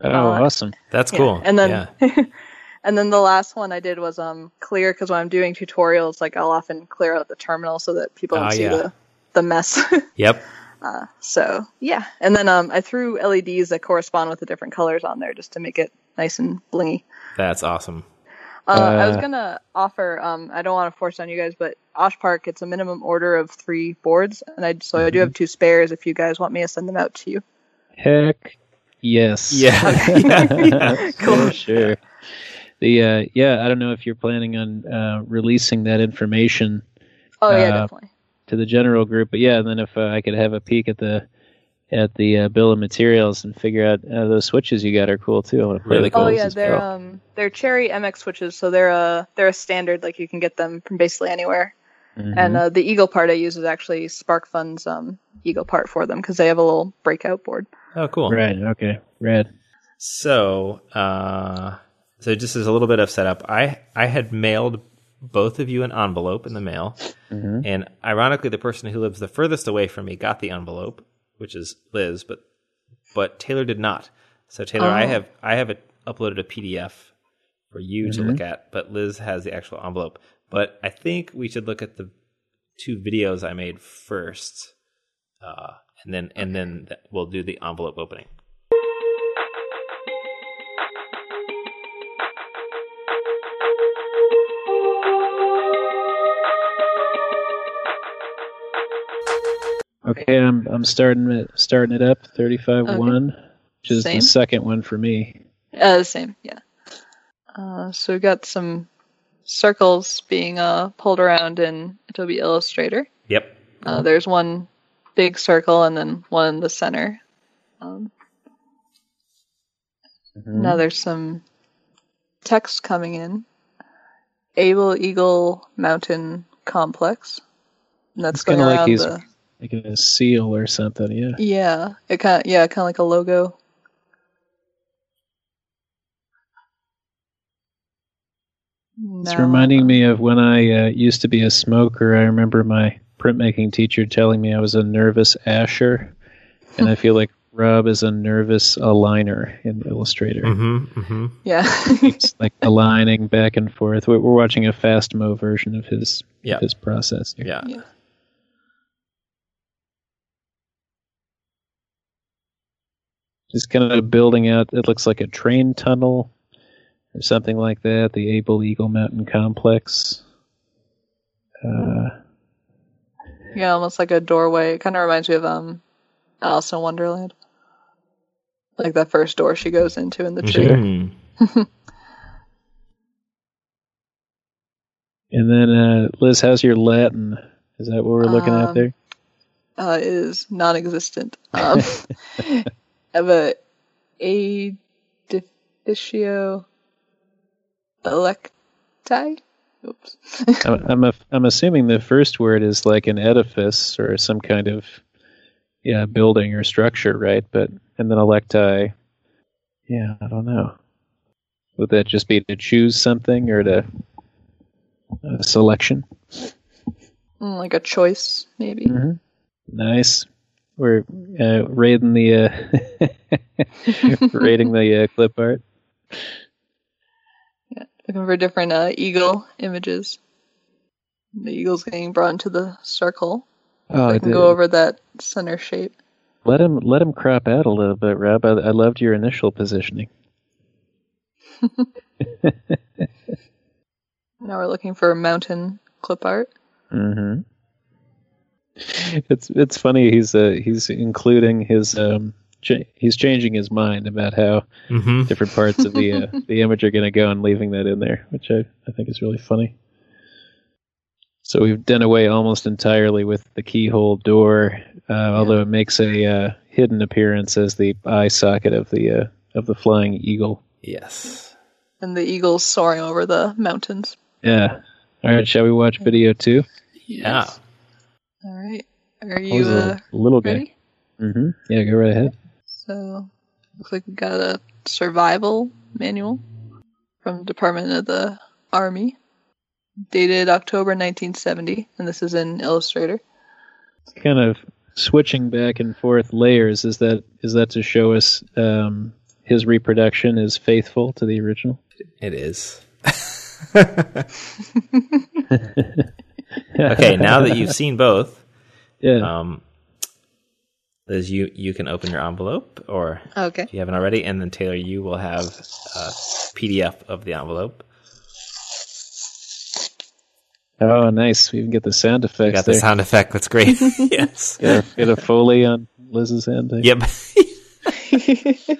Oh, Uh, awesome. That's Yeah. cool. And then yeah. and then the last one I did was um clear because when I'm doing tutorials, like I'll often clear out the terminal so that people don't Ah, see yeah. the the mess. Yep. Uh, so yeah, and then um, I threw LEDs that correspond with the different colors on there just to make it nice and blingy. That's awesome. Uh, I was Uh, gonna offer. Um, I don't want to force it on you guys, but Osh Park, it's a minimum order of three boards, and I so I do have two spares. If you guys want me to send them out to you, Heck yes. Yeah. Yeah. For sure. The uh, yeah, I don't know if you're planning on uh, releasing that information oh yeah, Uh, definitely. to the general group, but yeah, and then if uh, I could have a peek at the at the uh, bill of materials and figure out uh, those switches you got are cool too. I want to play Really the cool. Oh yeah, they're well. um they're Cherry MX switches, so they're a they're a standard. Like you can get them from basically anywhere. Mhm. And uh, the Eagle part I use is actually SparkFun's um Eagle part for them because they have a little breakout board. Oh, cool. right, okay, red. So, uh, so just as a little bit of setup, I I had mailed both of you an envelope in the mail, hmm and ironically, the person who lives the furthest away from me got the envelope, which is Liz, but but Taylor did not. So Taylor, I Oh. have I have it uploaded a PDF for you to look at, but Liz has the actual envelope. But I think we should look at the two videos I made first, uh, and then and then th- we'll do the envelope opening. Okay, I'm I'm starting it starting it up. Thirty five one, which is Same. the second one for me. Uh, the same, yeah. Uh, so we've got some circles being uh, pulled around in Adobe Illustrator. Yep. Uh, there's one big circle and then one in the center. Um, Mhm. Now there's some text coming in. Able Eagle Mountain Complex. And that's It's going kinda like around the. Like a seal or something. Yeah. Yeah, it kind of yeah, kind of like a logo. It's Now, reminding me of when I uh, used to be a smoker. I remember my printmaking teacher telling me I was a nervous asher, and I feel like Rob is a nervous aligner in Illustrator. Mm-hmm. Mm-hmm. Yeah. It's like aligning back and forth. We're we're watching a fast mo version of his Yeah. his process. here. Yeah. Yeah. Just kind of building out. It looks like a train tunnel or something like that. The Able Eagle Mountain Complex. Uh, yeah, almost like a doorway. It kind of reminds me of um, Alice in Wonderland. Like that first door she goes into in the tree. Mhm. and then uh, Liz, how's your Latin? Is that what we're looking at Um, there? uh, is non-existent. Um, I have a edificio electi. Oops. I'm I'm, a, I'm assuming the first word is like an edifice or some kind of yeah building or structure, right? But and then electi, yeah, I don't know. Would that just be to choose something or to a selection? Mm, like a choice, maybe. Mm-hmm. Nice. We're uh, raiding the uh, raiding the uh, clip art. Yeah, looking for different uh, eagle images. The eagle's getting brought into the circle. Oh, I can did. go over that center shape. Let him let him crop out a little bit, Rob. I, I loved your initial positioning. Now we're looking for mountain clip art. hmm It's it's funny. He's uh, he's including his um cha- he's changing his mind about how Mm-hmm. different parts of the uh, the image are going to go and leaving that in there, which I I think is really funny. So we've done away almost entirely with the keyhole door, uh, although it makes a uh, hidden appearance as the eye socket of the uh, of the flying eagle. Yes. And the eagle's soaring over the mountains. Yeah. All right, shall we watch video two? Yeah. All right. Are you the uh, little guy. ready? Mm-hmm. Yeah, go right ahead. So, looks like we got a survival manual from Department of the Army, dated October 1970, and this is in Illustrator. It's Kind of switching back and forth layers. Is that is that to show us um, his reproduction is faithful to the original? It is. okay, now that you've seen both, Yeah. um, Liz, you you can open your envelope, or Okay. if you haven't already, and then Taylor, you will have a PDF of the envelope. oh, nice. We even get the sound We effects got the sound effect. That's great. yes. Get a, get a foley on Liz's hand. there. Yep.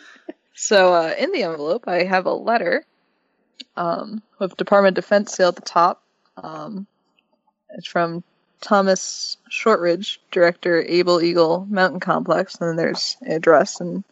So, uh, in the envelope, I have a letter um, with Department of Defense seal at the top. Um, it's from Thomas Shortridge, Director, Able Eagle Mountain Complex. And then there's an address and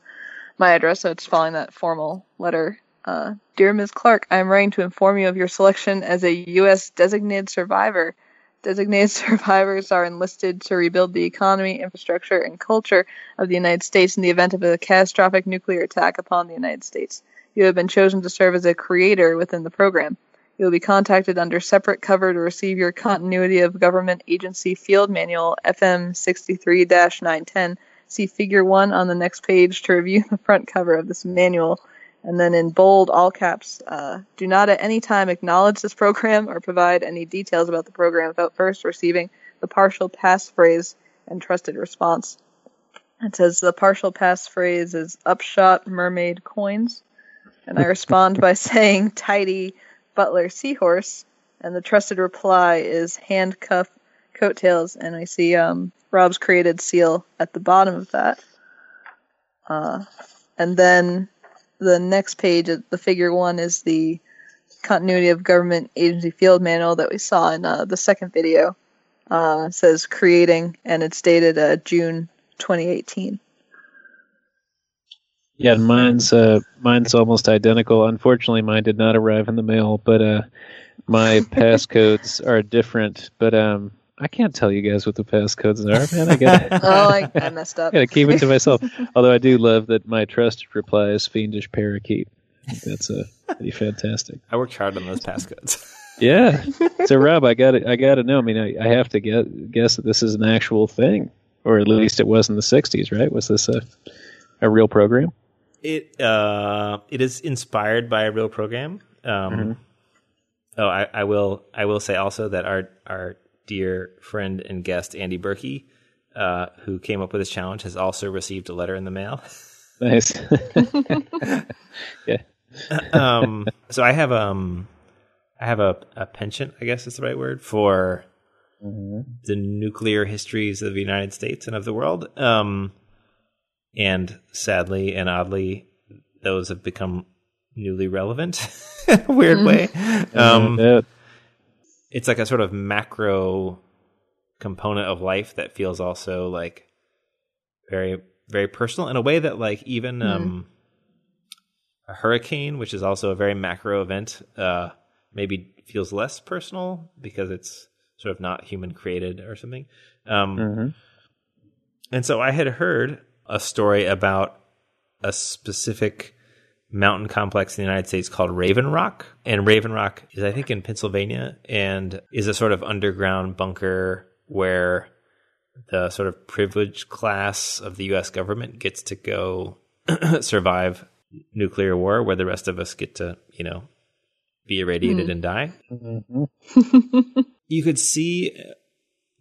my address, so it's following that formal letter. Uh, Dear Ms. Clark, I am writing to inform you of your selection as a U.S. designated survivor. Designated survivors are enlisted to rebuild the economy, infrastructure, and culture of the United States in the event of a catastrophic nuclear attack upon the United States. You have been chosen to serve as a creator within the program. You will be contacted under separate cover to receive your Continuity of Government Agency Field Manual FM 63 910. See Figure 1 on the next page to review the front cover of this manual. And then in bold, all caps, uh, do not at any time acknowledge this program or provide any details about the program without first receiving the partial passphrase and trusted response. It says the partial passphrase is upshot mermaid coins. And I respond by saying tidy butler seahorse. And the trusted reply is handcuff coattails. And I see um, Rob's created seal at the bottom of that. Uh, and then the next page, uh, the figure one, is the continuity of government agency field manual that we saw in uh, the second video. Uh, says creating, and it's dated uh, June 2018. Yeah, mine's uh, mine's almost identical. Unfortunately, mine did not arrive in the mail, but uh, my passcodes are different. But um, I can't tell you guys what the passcodes are, man. I got Oh, I, I messed up. gotta keep it to myself. Although I do love that my trusted reply is fiendish parakeet. That's uh, pretty fantastic. I worked hard on those passcodes. Yeah. So Rob, I got to I got to know. I mean, I, I have to get, guess that this is an actual thing, or at least it was in the '60s, right? Was this a a real program? It uh, it is inspired by a real program. Um, Oh, I, I will I will say also that our our dear friend and guest Andy Berkey, uh, who came up with this challenge, has also received a letter in the mail. Nice. yeah. um, so I have um I have a, a penchant, I guess is the right word for the nuclear histories of the United States and of the world. Um, and sadly and oddly, those have become newly relevant in a weird way. Um, Yeah. it's like a sort of macro component of life that feels also like very very personal in a way that like even um a hurricane which is also a very macro event uh maybe feels less personal because it's sort of not human created or something um Mhm. and so i had heard a story about a specific mountain complex in the United States called Raven Rock. And Raven Rock is, I think, in Pennsylvania and is a sort of underground bunker where the sort of privileged class of the U.S. government gets to go survive nuclear war, where the rest of us get to, you know, be irradiated and die. Mm-hmm. you could see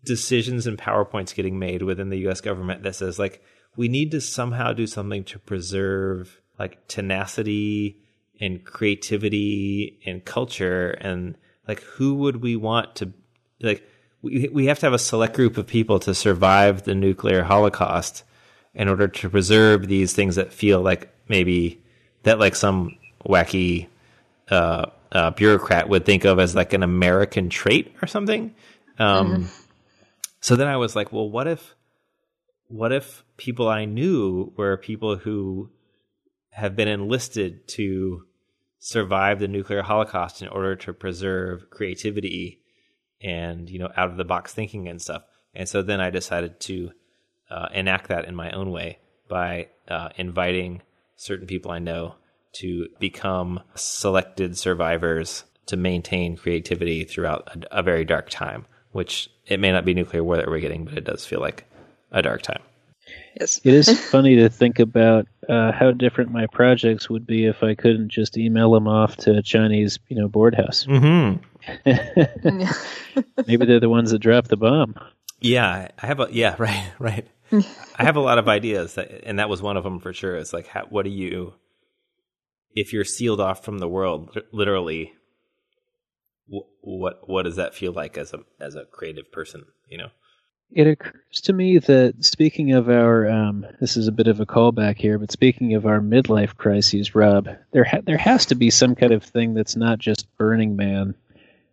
decisions and PowerPoints getting made within the US government that says, like, we need to somehow do something to preserve like tenacity and creativity and culture and like who would we want to like we we have to have a select group of people to survive the nuclear holocaust in order to preserve these things that feel like maybe that like some wacky uh, uh, bureaucrat would think of as like an American trait or something. Um, So then I was like, well, what if, what if people I knew were people who have been enlisted to survive the nuclear holocaust in order to preserve creativity and you know out of the box thinking and stuff. And so then I decided to uh, enact that in my own way by uh, inviting certain people I know to become selected survivors to maintain creativity throughout a, a very dark time. Which it may not be nuclear war that we're getting, but it does feel like a dark time. Yes. It is funny to think about uh, how different my projects would be if I couldn't just email them off to a Chinese, you know, board house. Mm-hmm. Maybe they're the ones that dropped the bomb. Yeah, I have a yeah, right, right. I have a lot of ideas, that, and that was one of them for sure. It's like, how, what do you, if you're sealed off from the world, literally, wh- what what does that feel like as a as a creative person? You know? It occurs to me that speaking of our, um, this is a bit of a callback here, but speaking of our midlife crises, Rob, there ha- there has to be some kind of thing that's not just Burning Man,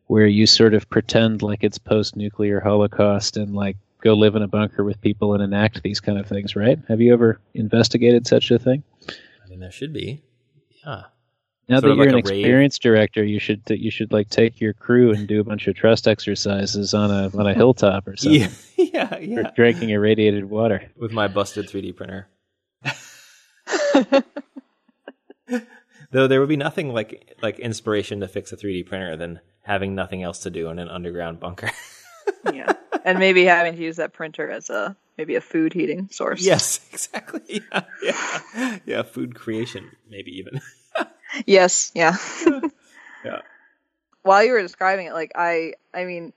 where you sort of pretend like it's post-nuclear Holocaust and like go live in a bunker with people and enact these kind of things, right? Have you ever investigated such a thing? I mean, there should be. Yeah. Now that you're like an a rave. experienced director, you should you should like take your crew and do a bunch of trust exercises on a on a hilltop or something, Yeah, yeah, or yeah. drinking irradiated water. With my busted 3D printer. Though there would be nothing like like inspiration to fix a 3D printer than having nothing else to do in an underground bunker. yeah. And maybe having to use that printer as a maybe a food heating source. yes, exactly. Yeah, yeah, yeah. Food creation, maybe even. Yes. Yeah. Yeah. While you were describing it, like I, I mean,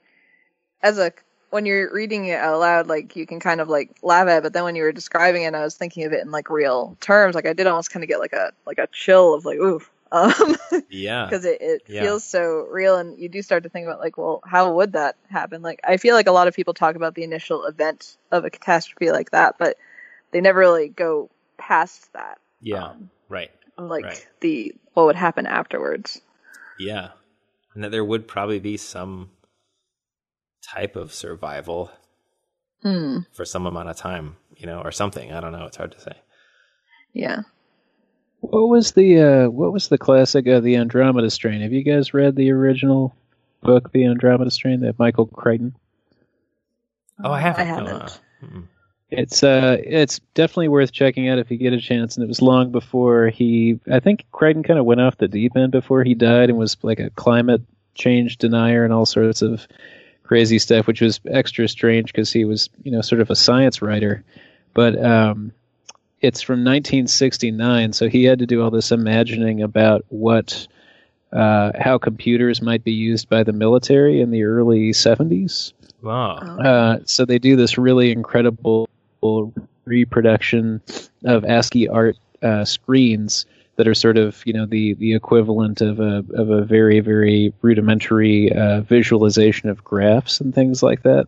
as a when you're reading it out loud, like you can kind of like laugh at it, but then when you were describing it, I was thinking of it in like real terms. Like I did almost kind of get like a like a chill of like oof, um, Yeah. because it, it Yeah. feels so real, and you do start to think about like, well, how would that happen? Like I feel like a lot of people talk about the initial event of a catastrophe like that, but they never really go past that. Yeah. um, Right. Like Right. the what would happen afterwards. Yeah. And that there would probably be some type of survival Hmm. for some amount of time, you know, or something. I don't know. It's hard to say. Yeah. What was the uh, what was the classic of the Andromeda Strain? Have you guys read the original book, The Andromeda Strain, that Michael Crichton? Oh, I haven't. I haven't. No, uh, mm-mm. It's uh it's definitely worth checking out if you get a chance. And it was long before he I think Crichton kind of went off the deep end before he died and was like a climate change denier and all sorts of crazy stuff, which was extra strange because he was you know sort of a science writer. But um, it's from 1969, so he had to do all this imagining about what uh, how computers might be used by the military in the early 70s. Wow. Uh, so they do this really incredible reproduction of ASCII art uh, screens that are sort of you know the the equivalent of a of a very very rudimentary uh, visualization of graphs and things like that.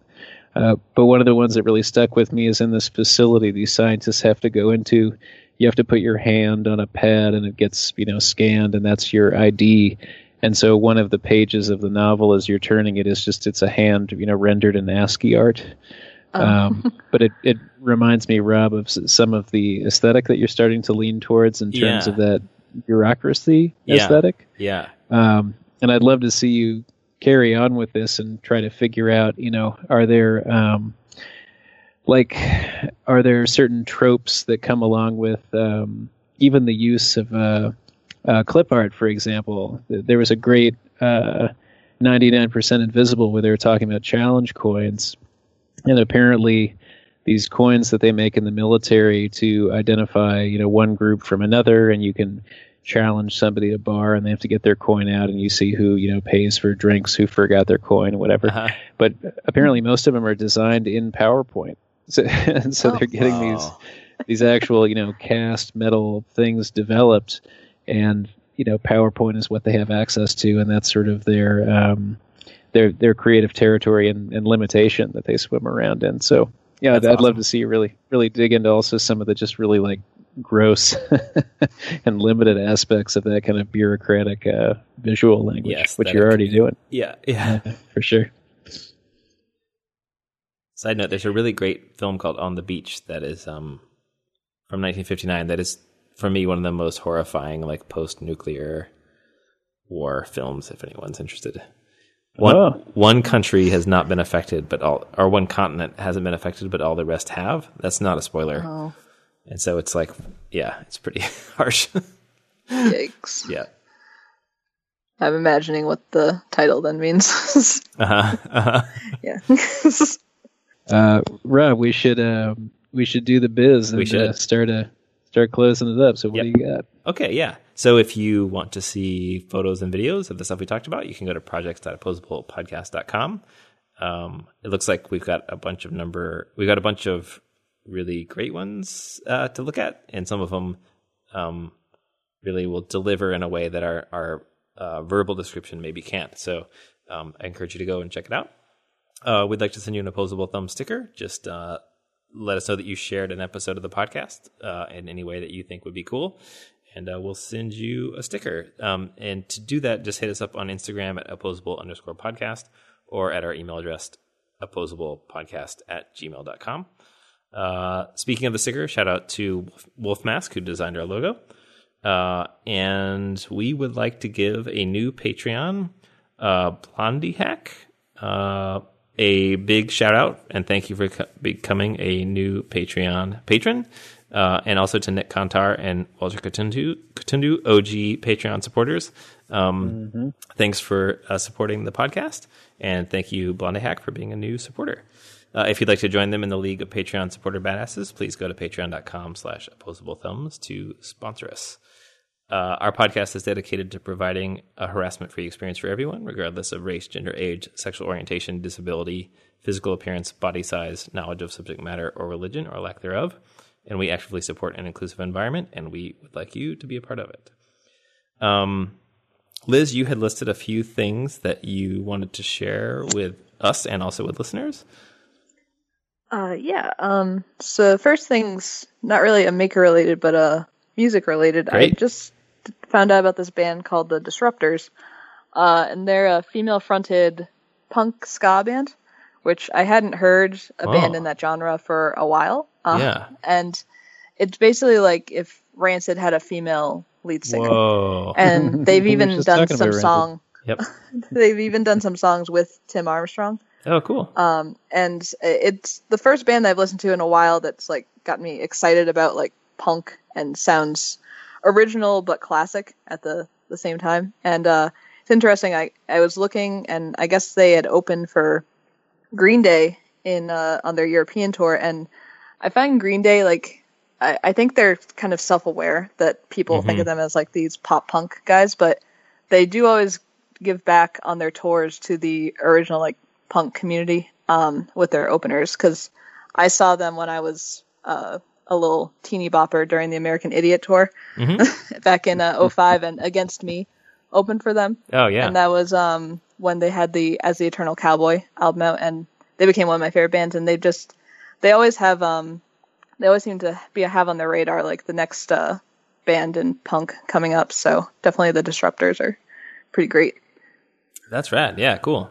Uh, but one of the ones that really stuck with me is in this facility these scientists have to go into. You have to put your hand on a pad and it gets you know scanned and that's your ID. And so one of the pages of the novel, as you're turning it, is just it's a hand you know rendered in ASCII art. Um, but it, it reminds me, Rob, of some of the aesthetic that you're starting to lean towards in terms Yeah. of that bureaucracy Yeah. aesthetic. Yeah. Um, and I'd love to see you carry on with this and try to figure out, you know, are there um, like are there certain tropes that come along with um, even the use of uh, uh, clip art, for example? There was a great uh, 99% Invisible where they were talking about challenge coins, and apparently these coins that they make in the military to identify you know one group from another, and you can challenge somebody at a bar and they have to get their coin out and you see who you know pays for drinks who forgot their coin whatever. Uh-huh. but apparently most of them are designed in powerpoint. So, so Oh, they're getting these these actual you know cast metal things developed and you know powerpoint is what they have access to and that's sort of their um their their creative territory and, and limitation that they swim around in so yeah I'd, That's I'd love to see you really really dig into also some of the just really like gross and limited aspects of that kind of bureaucratic uh, visual language Yes, which you're already doing Yeah, yeah. for sure Side note: There's a really great film called On the Beach that is um, from 1959. That is, for me, one of the most horrifying, like post-nuclear war films. If anyone's interested, one Oh. one country has not been affected, but all, or one continent hasn't been affected, but all the rest have. That's not a spoiler, Oh, and so it's like, yeah, it's pretty harsh. yikes! yeah. I'm imagining what the title then means. Uh-huh. Uh-huh. yeah. Uh, Rob, we should um, we should do the biz and We should. Uh, start a start closing it up. So what Yep. do you got? Okay, yeah. So if you want to see photos and videos of the stuff we talked about, you can go to projects.opposablepodcast.com. Um, it looks like we've got a bunch of number, we've got a bunch of really great ones uh, to look at, and some of them um, really will deliver in a way that our, our uh, verbal description maybe can't. So um, I encourage you to go and check it out. Uh, we'd like to send you an opposable thumb sticker. Just uh, let us know that you shared an episode of the podcast uh, in any way that you think would be cool, and uh, we'll send you a sticker. Um, and to do that, just hit us up on Instagram at opposable underscore podcast or at our email address, opposablepodcast at gmail.com. Uh, speaking of the sticker, shout out to Wolf Mask who designed our logo. Uh, and we would like to give a new Patreon, uh, Blondie Hack, uh, a big shout out and thank you for co- becoming a new Patreon patron. Uh, and also to Nik Kantar and Walter Katundu, Katundu OG Patreon supporters. Um, Thanks for uh, supporting the podcast. And thank you, Blondie Hack, for being a new supporter. Uh, if you'd like to join them in the League of Patreon supporter badasses, please go to patreon.com slash opposable thumbs to sponsor us. Uh, our podcast is dedicated to providing a harassment free experience for everyone, regardless of race, gender, age, sexual orientation, disability, physical appearance, body size, knowledge of subject matter, or religion, or lack thereof. And we actively support an inclusive environment, and we would like you to be a part of it. Um, Liz, you had listed a few things that you wanted to share with us and also with listeners. Uh, yeah. Um. So first things, not really a maker related, but uh, music related. I just found out about this band called the Disruptors. Uh, and they're a female fronted punk ska band, which I hadn't heard a band Oh. in that genre for a while. Uh, Yeah. And it's basically like if Rancid had a female lead singer. Whoa. And they've even done some song. Yep. They've even done some songs with Tim Armstrong. Oh, cool. Um, and it's the first band I've listened to in a while that's like got me excited about like punk and sounds original but classic at the the same time. And uh, it's interesting. I I was looking, and I guess they had opened for Green Day in uh, on their European tour, and I find Green Day like I, I think they're kind of self aware that people think of them as like these pop punk guys, but they do always give back on their tours to the original like punk community um, with their openers because I saw them when I was uh, a little teeny bopper during the American Idiot tour back in uh, 05 and Against Me opened for them. Oh, yeah. and that was um, when they had the As the Eternal Cowboy album out and they became one of my favorite bands and they just they always have um they always seem to be a have on their radar like the next uh, band in punk coming up so definitely the Disruptors are pretty great. That's rad. Yeah, cool.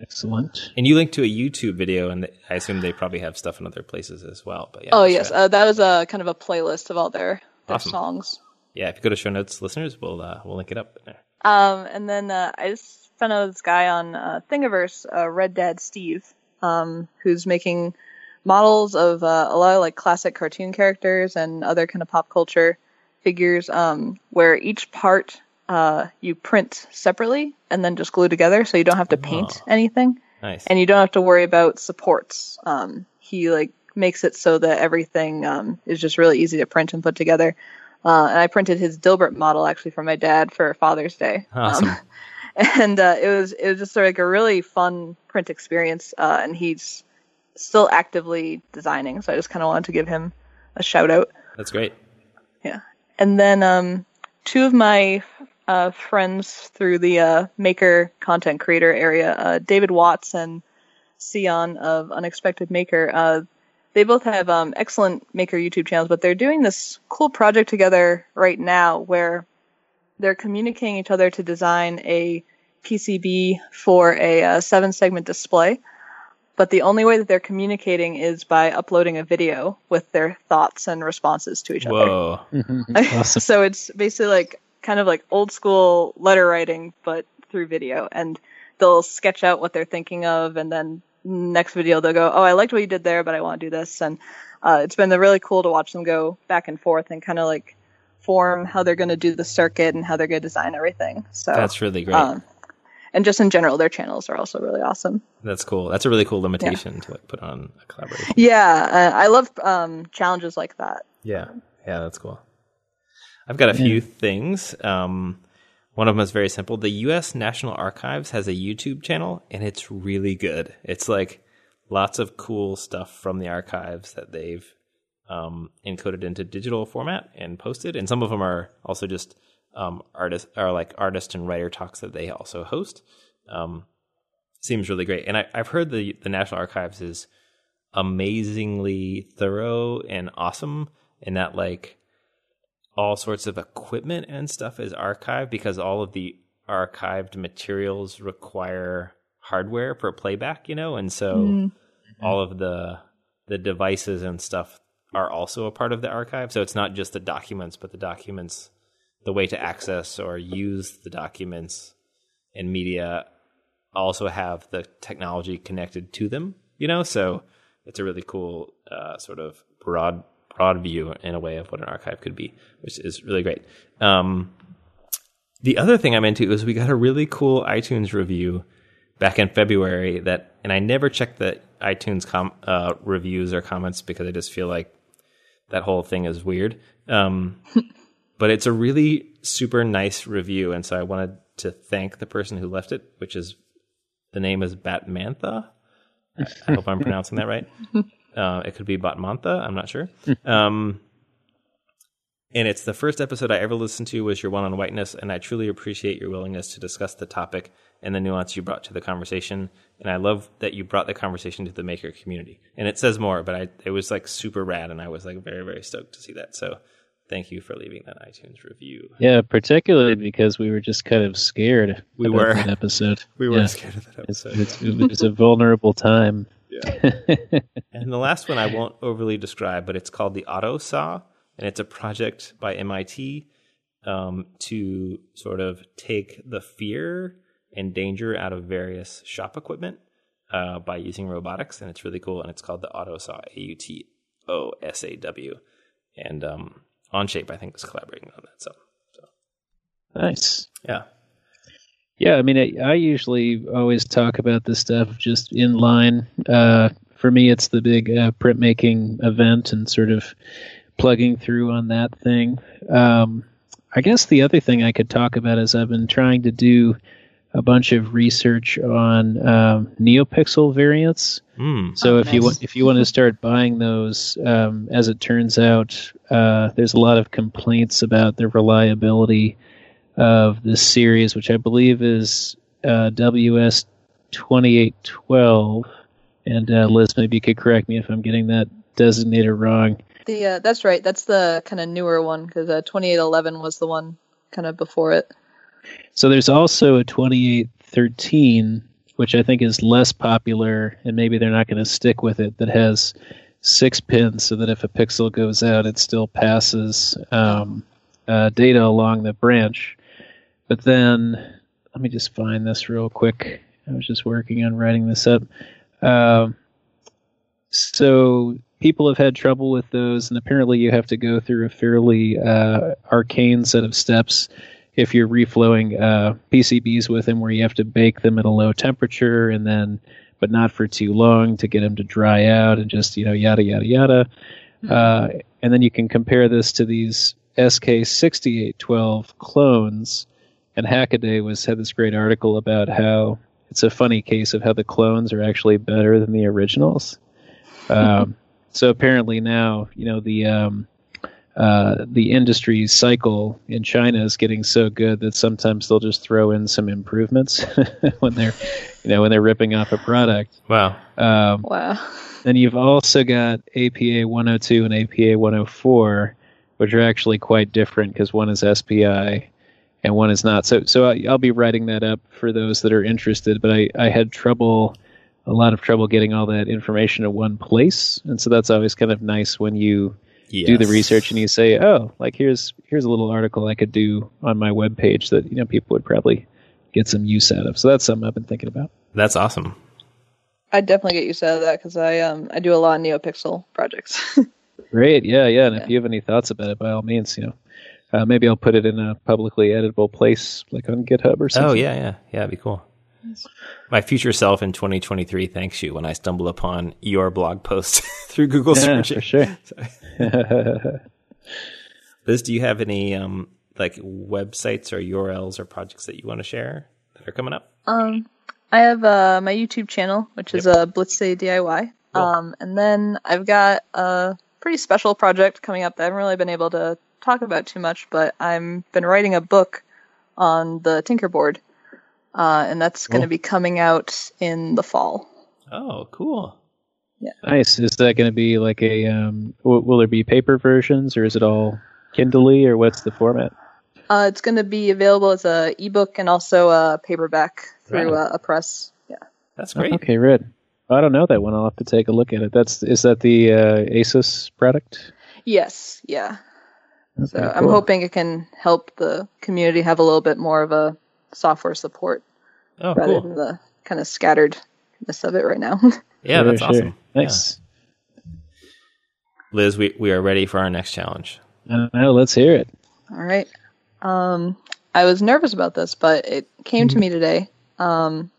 Excellent. And you linked to a YouTube video, and I assume they probably have stuff in other places as well. But yeah, Oh yes, uh, that was a kind of a playlist of all their, their Awesome. songs. yeah. If you go to show notes, listeners, we'll uh, we'll link it up there. Um, and then uh, I just found out this guy on uh, Thingiverse, uh, Red Dad Steve, um, who's making models of uh, a lot of like classic cartoon characters and other kind of pop culture figures, um, where each part uh, you print separately and then just glue together, so you don't have to paint Oh. anything Nice. and you don't have to worry about supports. Um, he like makes it so that everything um, is just really easy to print and put together. Uh, and I printed his Dilbert model actually for my dad for Father's Day. Awesome. Um, and uh, it was it was just sort of like a really fun print experience. Uh, and he's still actively designing, so I just kind of wanted to give him a shout out. That's great. Yeah. And then um, two of my uh, friends through the uh, maker content creator area, uh, David Watts and Seon of Unexpected Maker. Uh, they both have um, excellent maker YouTube channels, but they're doing this cool project together right now where they're communicating each other to design a PCB for a, uh, seven segment display. But the only way that they're communicating is by uploading a video with their thoughts and responses to each other. Whoa. awesome. so it's basically like kind of like old school letter writing, but through video. And they'll sketch out what they're thinking of, and then next video they'll go, "Oh, I liked what you did there, but I want to do this." And uh, it's been really cool to watch them go back and forth and kind of like form how they're going to do the circuit and how they're going to design everything. So That's really great. um, and just in general, their channels are also really awesome. That's cool. That's a really cool limitation to like put on a collaboration. Yeah, uh, I love um, challenges like that. Yeah. Yeah, that's cool. I've got a few things. Um, one of them is very simple. The U.S. National Archives has a YouTube channel, and it's really good. It's like lots of cool stuff from the archives that they've um, encoded into digital format and posted, and some of them are also just um, artist are like artist and writer talks that they also host. Um, seems really great, and I, I've heard the the National Archives is amazingly thorough and awesome in that like all sorts of equipment and stuff is archived because all of the archived materials require hardware for playback, you know, and so all of the the devices and stuff are also a part of the archive. So it's not just the documents, but the documents, the way to access or use the documents and media also have the technology connected to them, you know. So it's a really cool uh, sort of broad broad view in a way of what an archive could be, which is really great. Um, the other thing I'm into is we got a really cool iTunes review back in February that, and I never checked the iTunes com- uh, reviews or comments because I just feel like that whole thing is weird. Um, but it's a really super nice review, and so I wanted to thank the person who left it, which is the name is Batmantha. I I hope I'm pronouncing that right. Uh, it could be Batmantha. I'm not sure. Um, and it's the first episode I ever listened to was your one on whiteness, and I truly appreciate your willingness to discuss the topic and the nuance you brought to the conversation. And I love that you brought the conversation to the maker community. And it says more, but I it was like super rad, and I was like very very stoked to see that. So thank you for leaving that iTunes review. Yeah, particularly because we were just kind of scared. We were. that episode. We were Yeah. scared of that It's, episode. it's, it was a vulnerable time. And the last one I won't overly describe, but it's called the Auto Saw, and it's a project by MIT um, to sort of take the fear and danger out of various shop equipment uh, by using robotics, and it's really cool. And it's called the Auto Saw, A U T O S A W, and um, OnShape I think is collaborating on that. So, so Nice. yeah, Yeah, I mean, I, I usually always talk about this stuff just in line. Uh, for me, it's the big uh, printmaking event and sort of plugging through on that thing. Um, I guess the other thing I could talk about is I've been trying to do a bunch of research on um, NeoPixel variants. mm, So Oh, if you want, if you want to start buying those, um, as it turns out, uh, there's a lot of complaints about the reliability of this series, which I believe is uh, WS twenty eight twelve. And uh, Liz, maybe you could correct me if I'm getting that designator wrong. The uh, that's right. That's the kind of newer one because uh, 2811 was the one kind of before it. So there's also a 2813, which I think is less popular, and maybe they're not going to stick with it, that has six pins so that if a pixel goes out, it still passes um, uh, data along the branch. But then, let me just find this real quick. I was just working on writing this up. Um, so people have had trouble with those, and apparently you have to go through a fairly uh, arcane set of steps if you're reflowing uh, PCBs with them, where you have to bake them at a low temperature and then but not for too long to get them to dry out and just you know yada yada yada. Uh, and then you can compare this to these SK6812 clones. And Hackaday was had this great article about how it's a funny case of how the clones are actually better than the originals. Um, so apparently now, you know, the um, uh, the industry cycle in China is getting so good that sometimes they'll just throw in some improvements when they're, you know, when they're ripping off a product. Wow. Um, Wow. then you've also got APA 102 and APA 104, which are actually quite different because one is SPI and one is not. So, so I- I'll be writing that up for those that are interested. But I, I had trouble, a lot of trouble getting all that information in one place, and so that's always kind of nice when you do the research and you say, oh, like here's here's a little article I could do on my web page that you know people would probably get some use out of. So that's something I've been thinking about. That's awesome. I'd definitely get used out of that because I um I do a lot of NeoPixel projects. Great, yeah, yeah. And Yeah. if you have any thoughts about it, by all means, you know, uh, maybe I'll put it in a publicly editable place, like on GitHub or something. Oh yeah, yeah, yeah. It'd be cool. My future self in 2023 thanks you when I stumble upon your blog post through Google yeah, search. for sure. Liz, do you have any um, like websites or URLs or projects that you want to share that are coming up? um, I have uh my YouTube channel, which is uh, Blitz City DIY. Cool. Um, and then I've got a pretty special project coming up that I haven't really been able to talk about too much, but I'm been writing a book on the Tinkerboard, uh, and that's going to Cool. be coming out in the fall. Oh, cool. Yeah. nice. Is that going to be like a? Um, w- will there be paper versions, or is it all Kindle, or what's the format? Uh, it's going to be available as a ebook and also a paperback through Right. uh, Apress. Yeah. That's great. Okay, red. I don't know that one. I'll have to take a look at it. That's is that the uh, Asus product? Yes. Yeah. So Okay, I'm cool. hoping it can help the community have a little bit more of a software support Oh, rather cool. than the kind of scatteredness of it right now. Yeah, that's sure. awesome. Nice. Liz, we, we are ready for our next challenge. Uh, now let's hear it. All right. Um, I was nervous about this, but it came Mm-hmm. to me today. Um,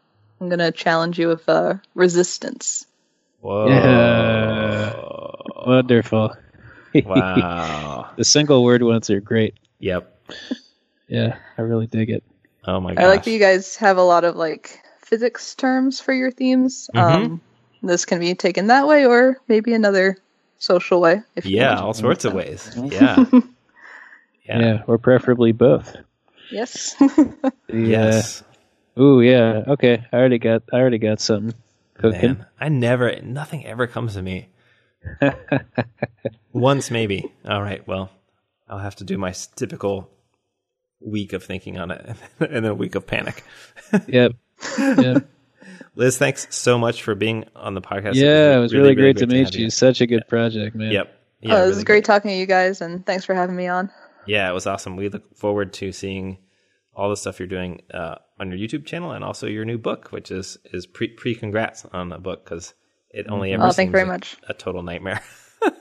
I'm gonna challenge you with uh, resistance. Whoa. Yeah. Wonderful. Wow. the single word ones are great. yep. Yeah, I really dig it. Oh my gosh. I like that you guys have a lot of like physics terms for your themes. Mhm. Um, this can be taken that way, or maybe another social way. If you yeah, want. all sorts of ways. Yeah. Yeah, Yeah. or preferably both. Yes. Yes. Uh, ooh, yeah. Okay, I already got. I already got some cooking. Man, I never, nothing ever comes to me. Once maybe. All right. Well, I'll have to do my typical week of thinking on it and then a week of panic. Yep. Yep. Liz, thanks so much for being on the podcast. yeah, it was really, great, to meet have you. Such a good project, man. Yep. Yeah, oh, this really is great talking to you guys, and thanks for having me on. Yeah, it was awesome. We look forward to seeing all the stuff you're doing uh, on your YouTube channel and also your new book, which is is pre pre congrats on the book because it only ever Oh, thank you seems very like much. a total nightmare.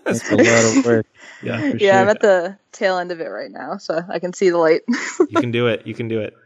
That's a lot of work. Yeah, Yeah, I'm at the tail end of it right now, so I can see the light. you can do it. You can do it.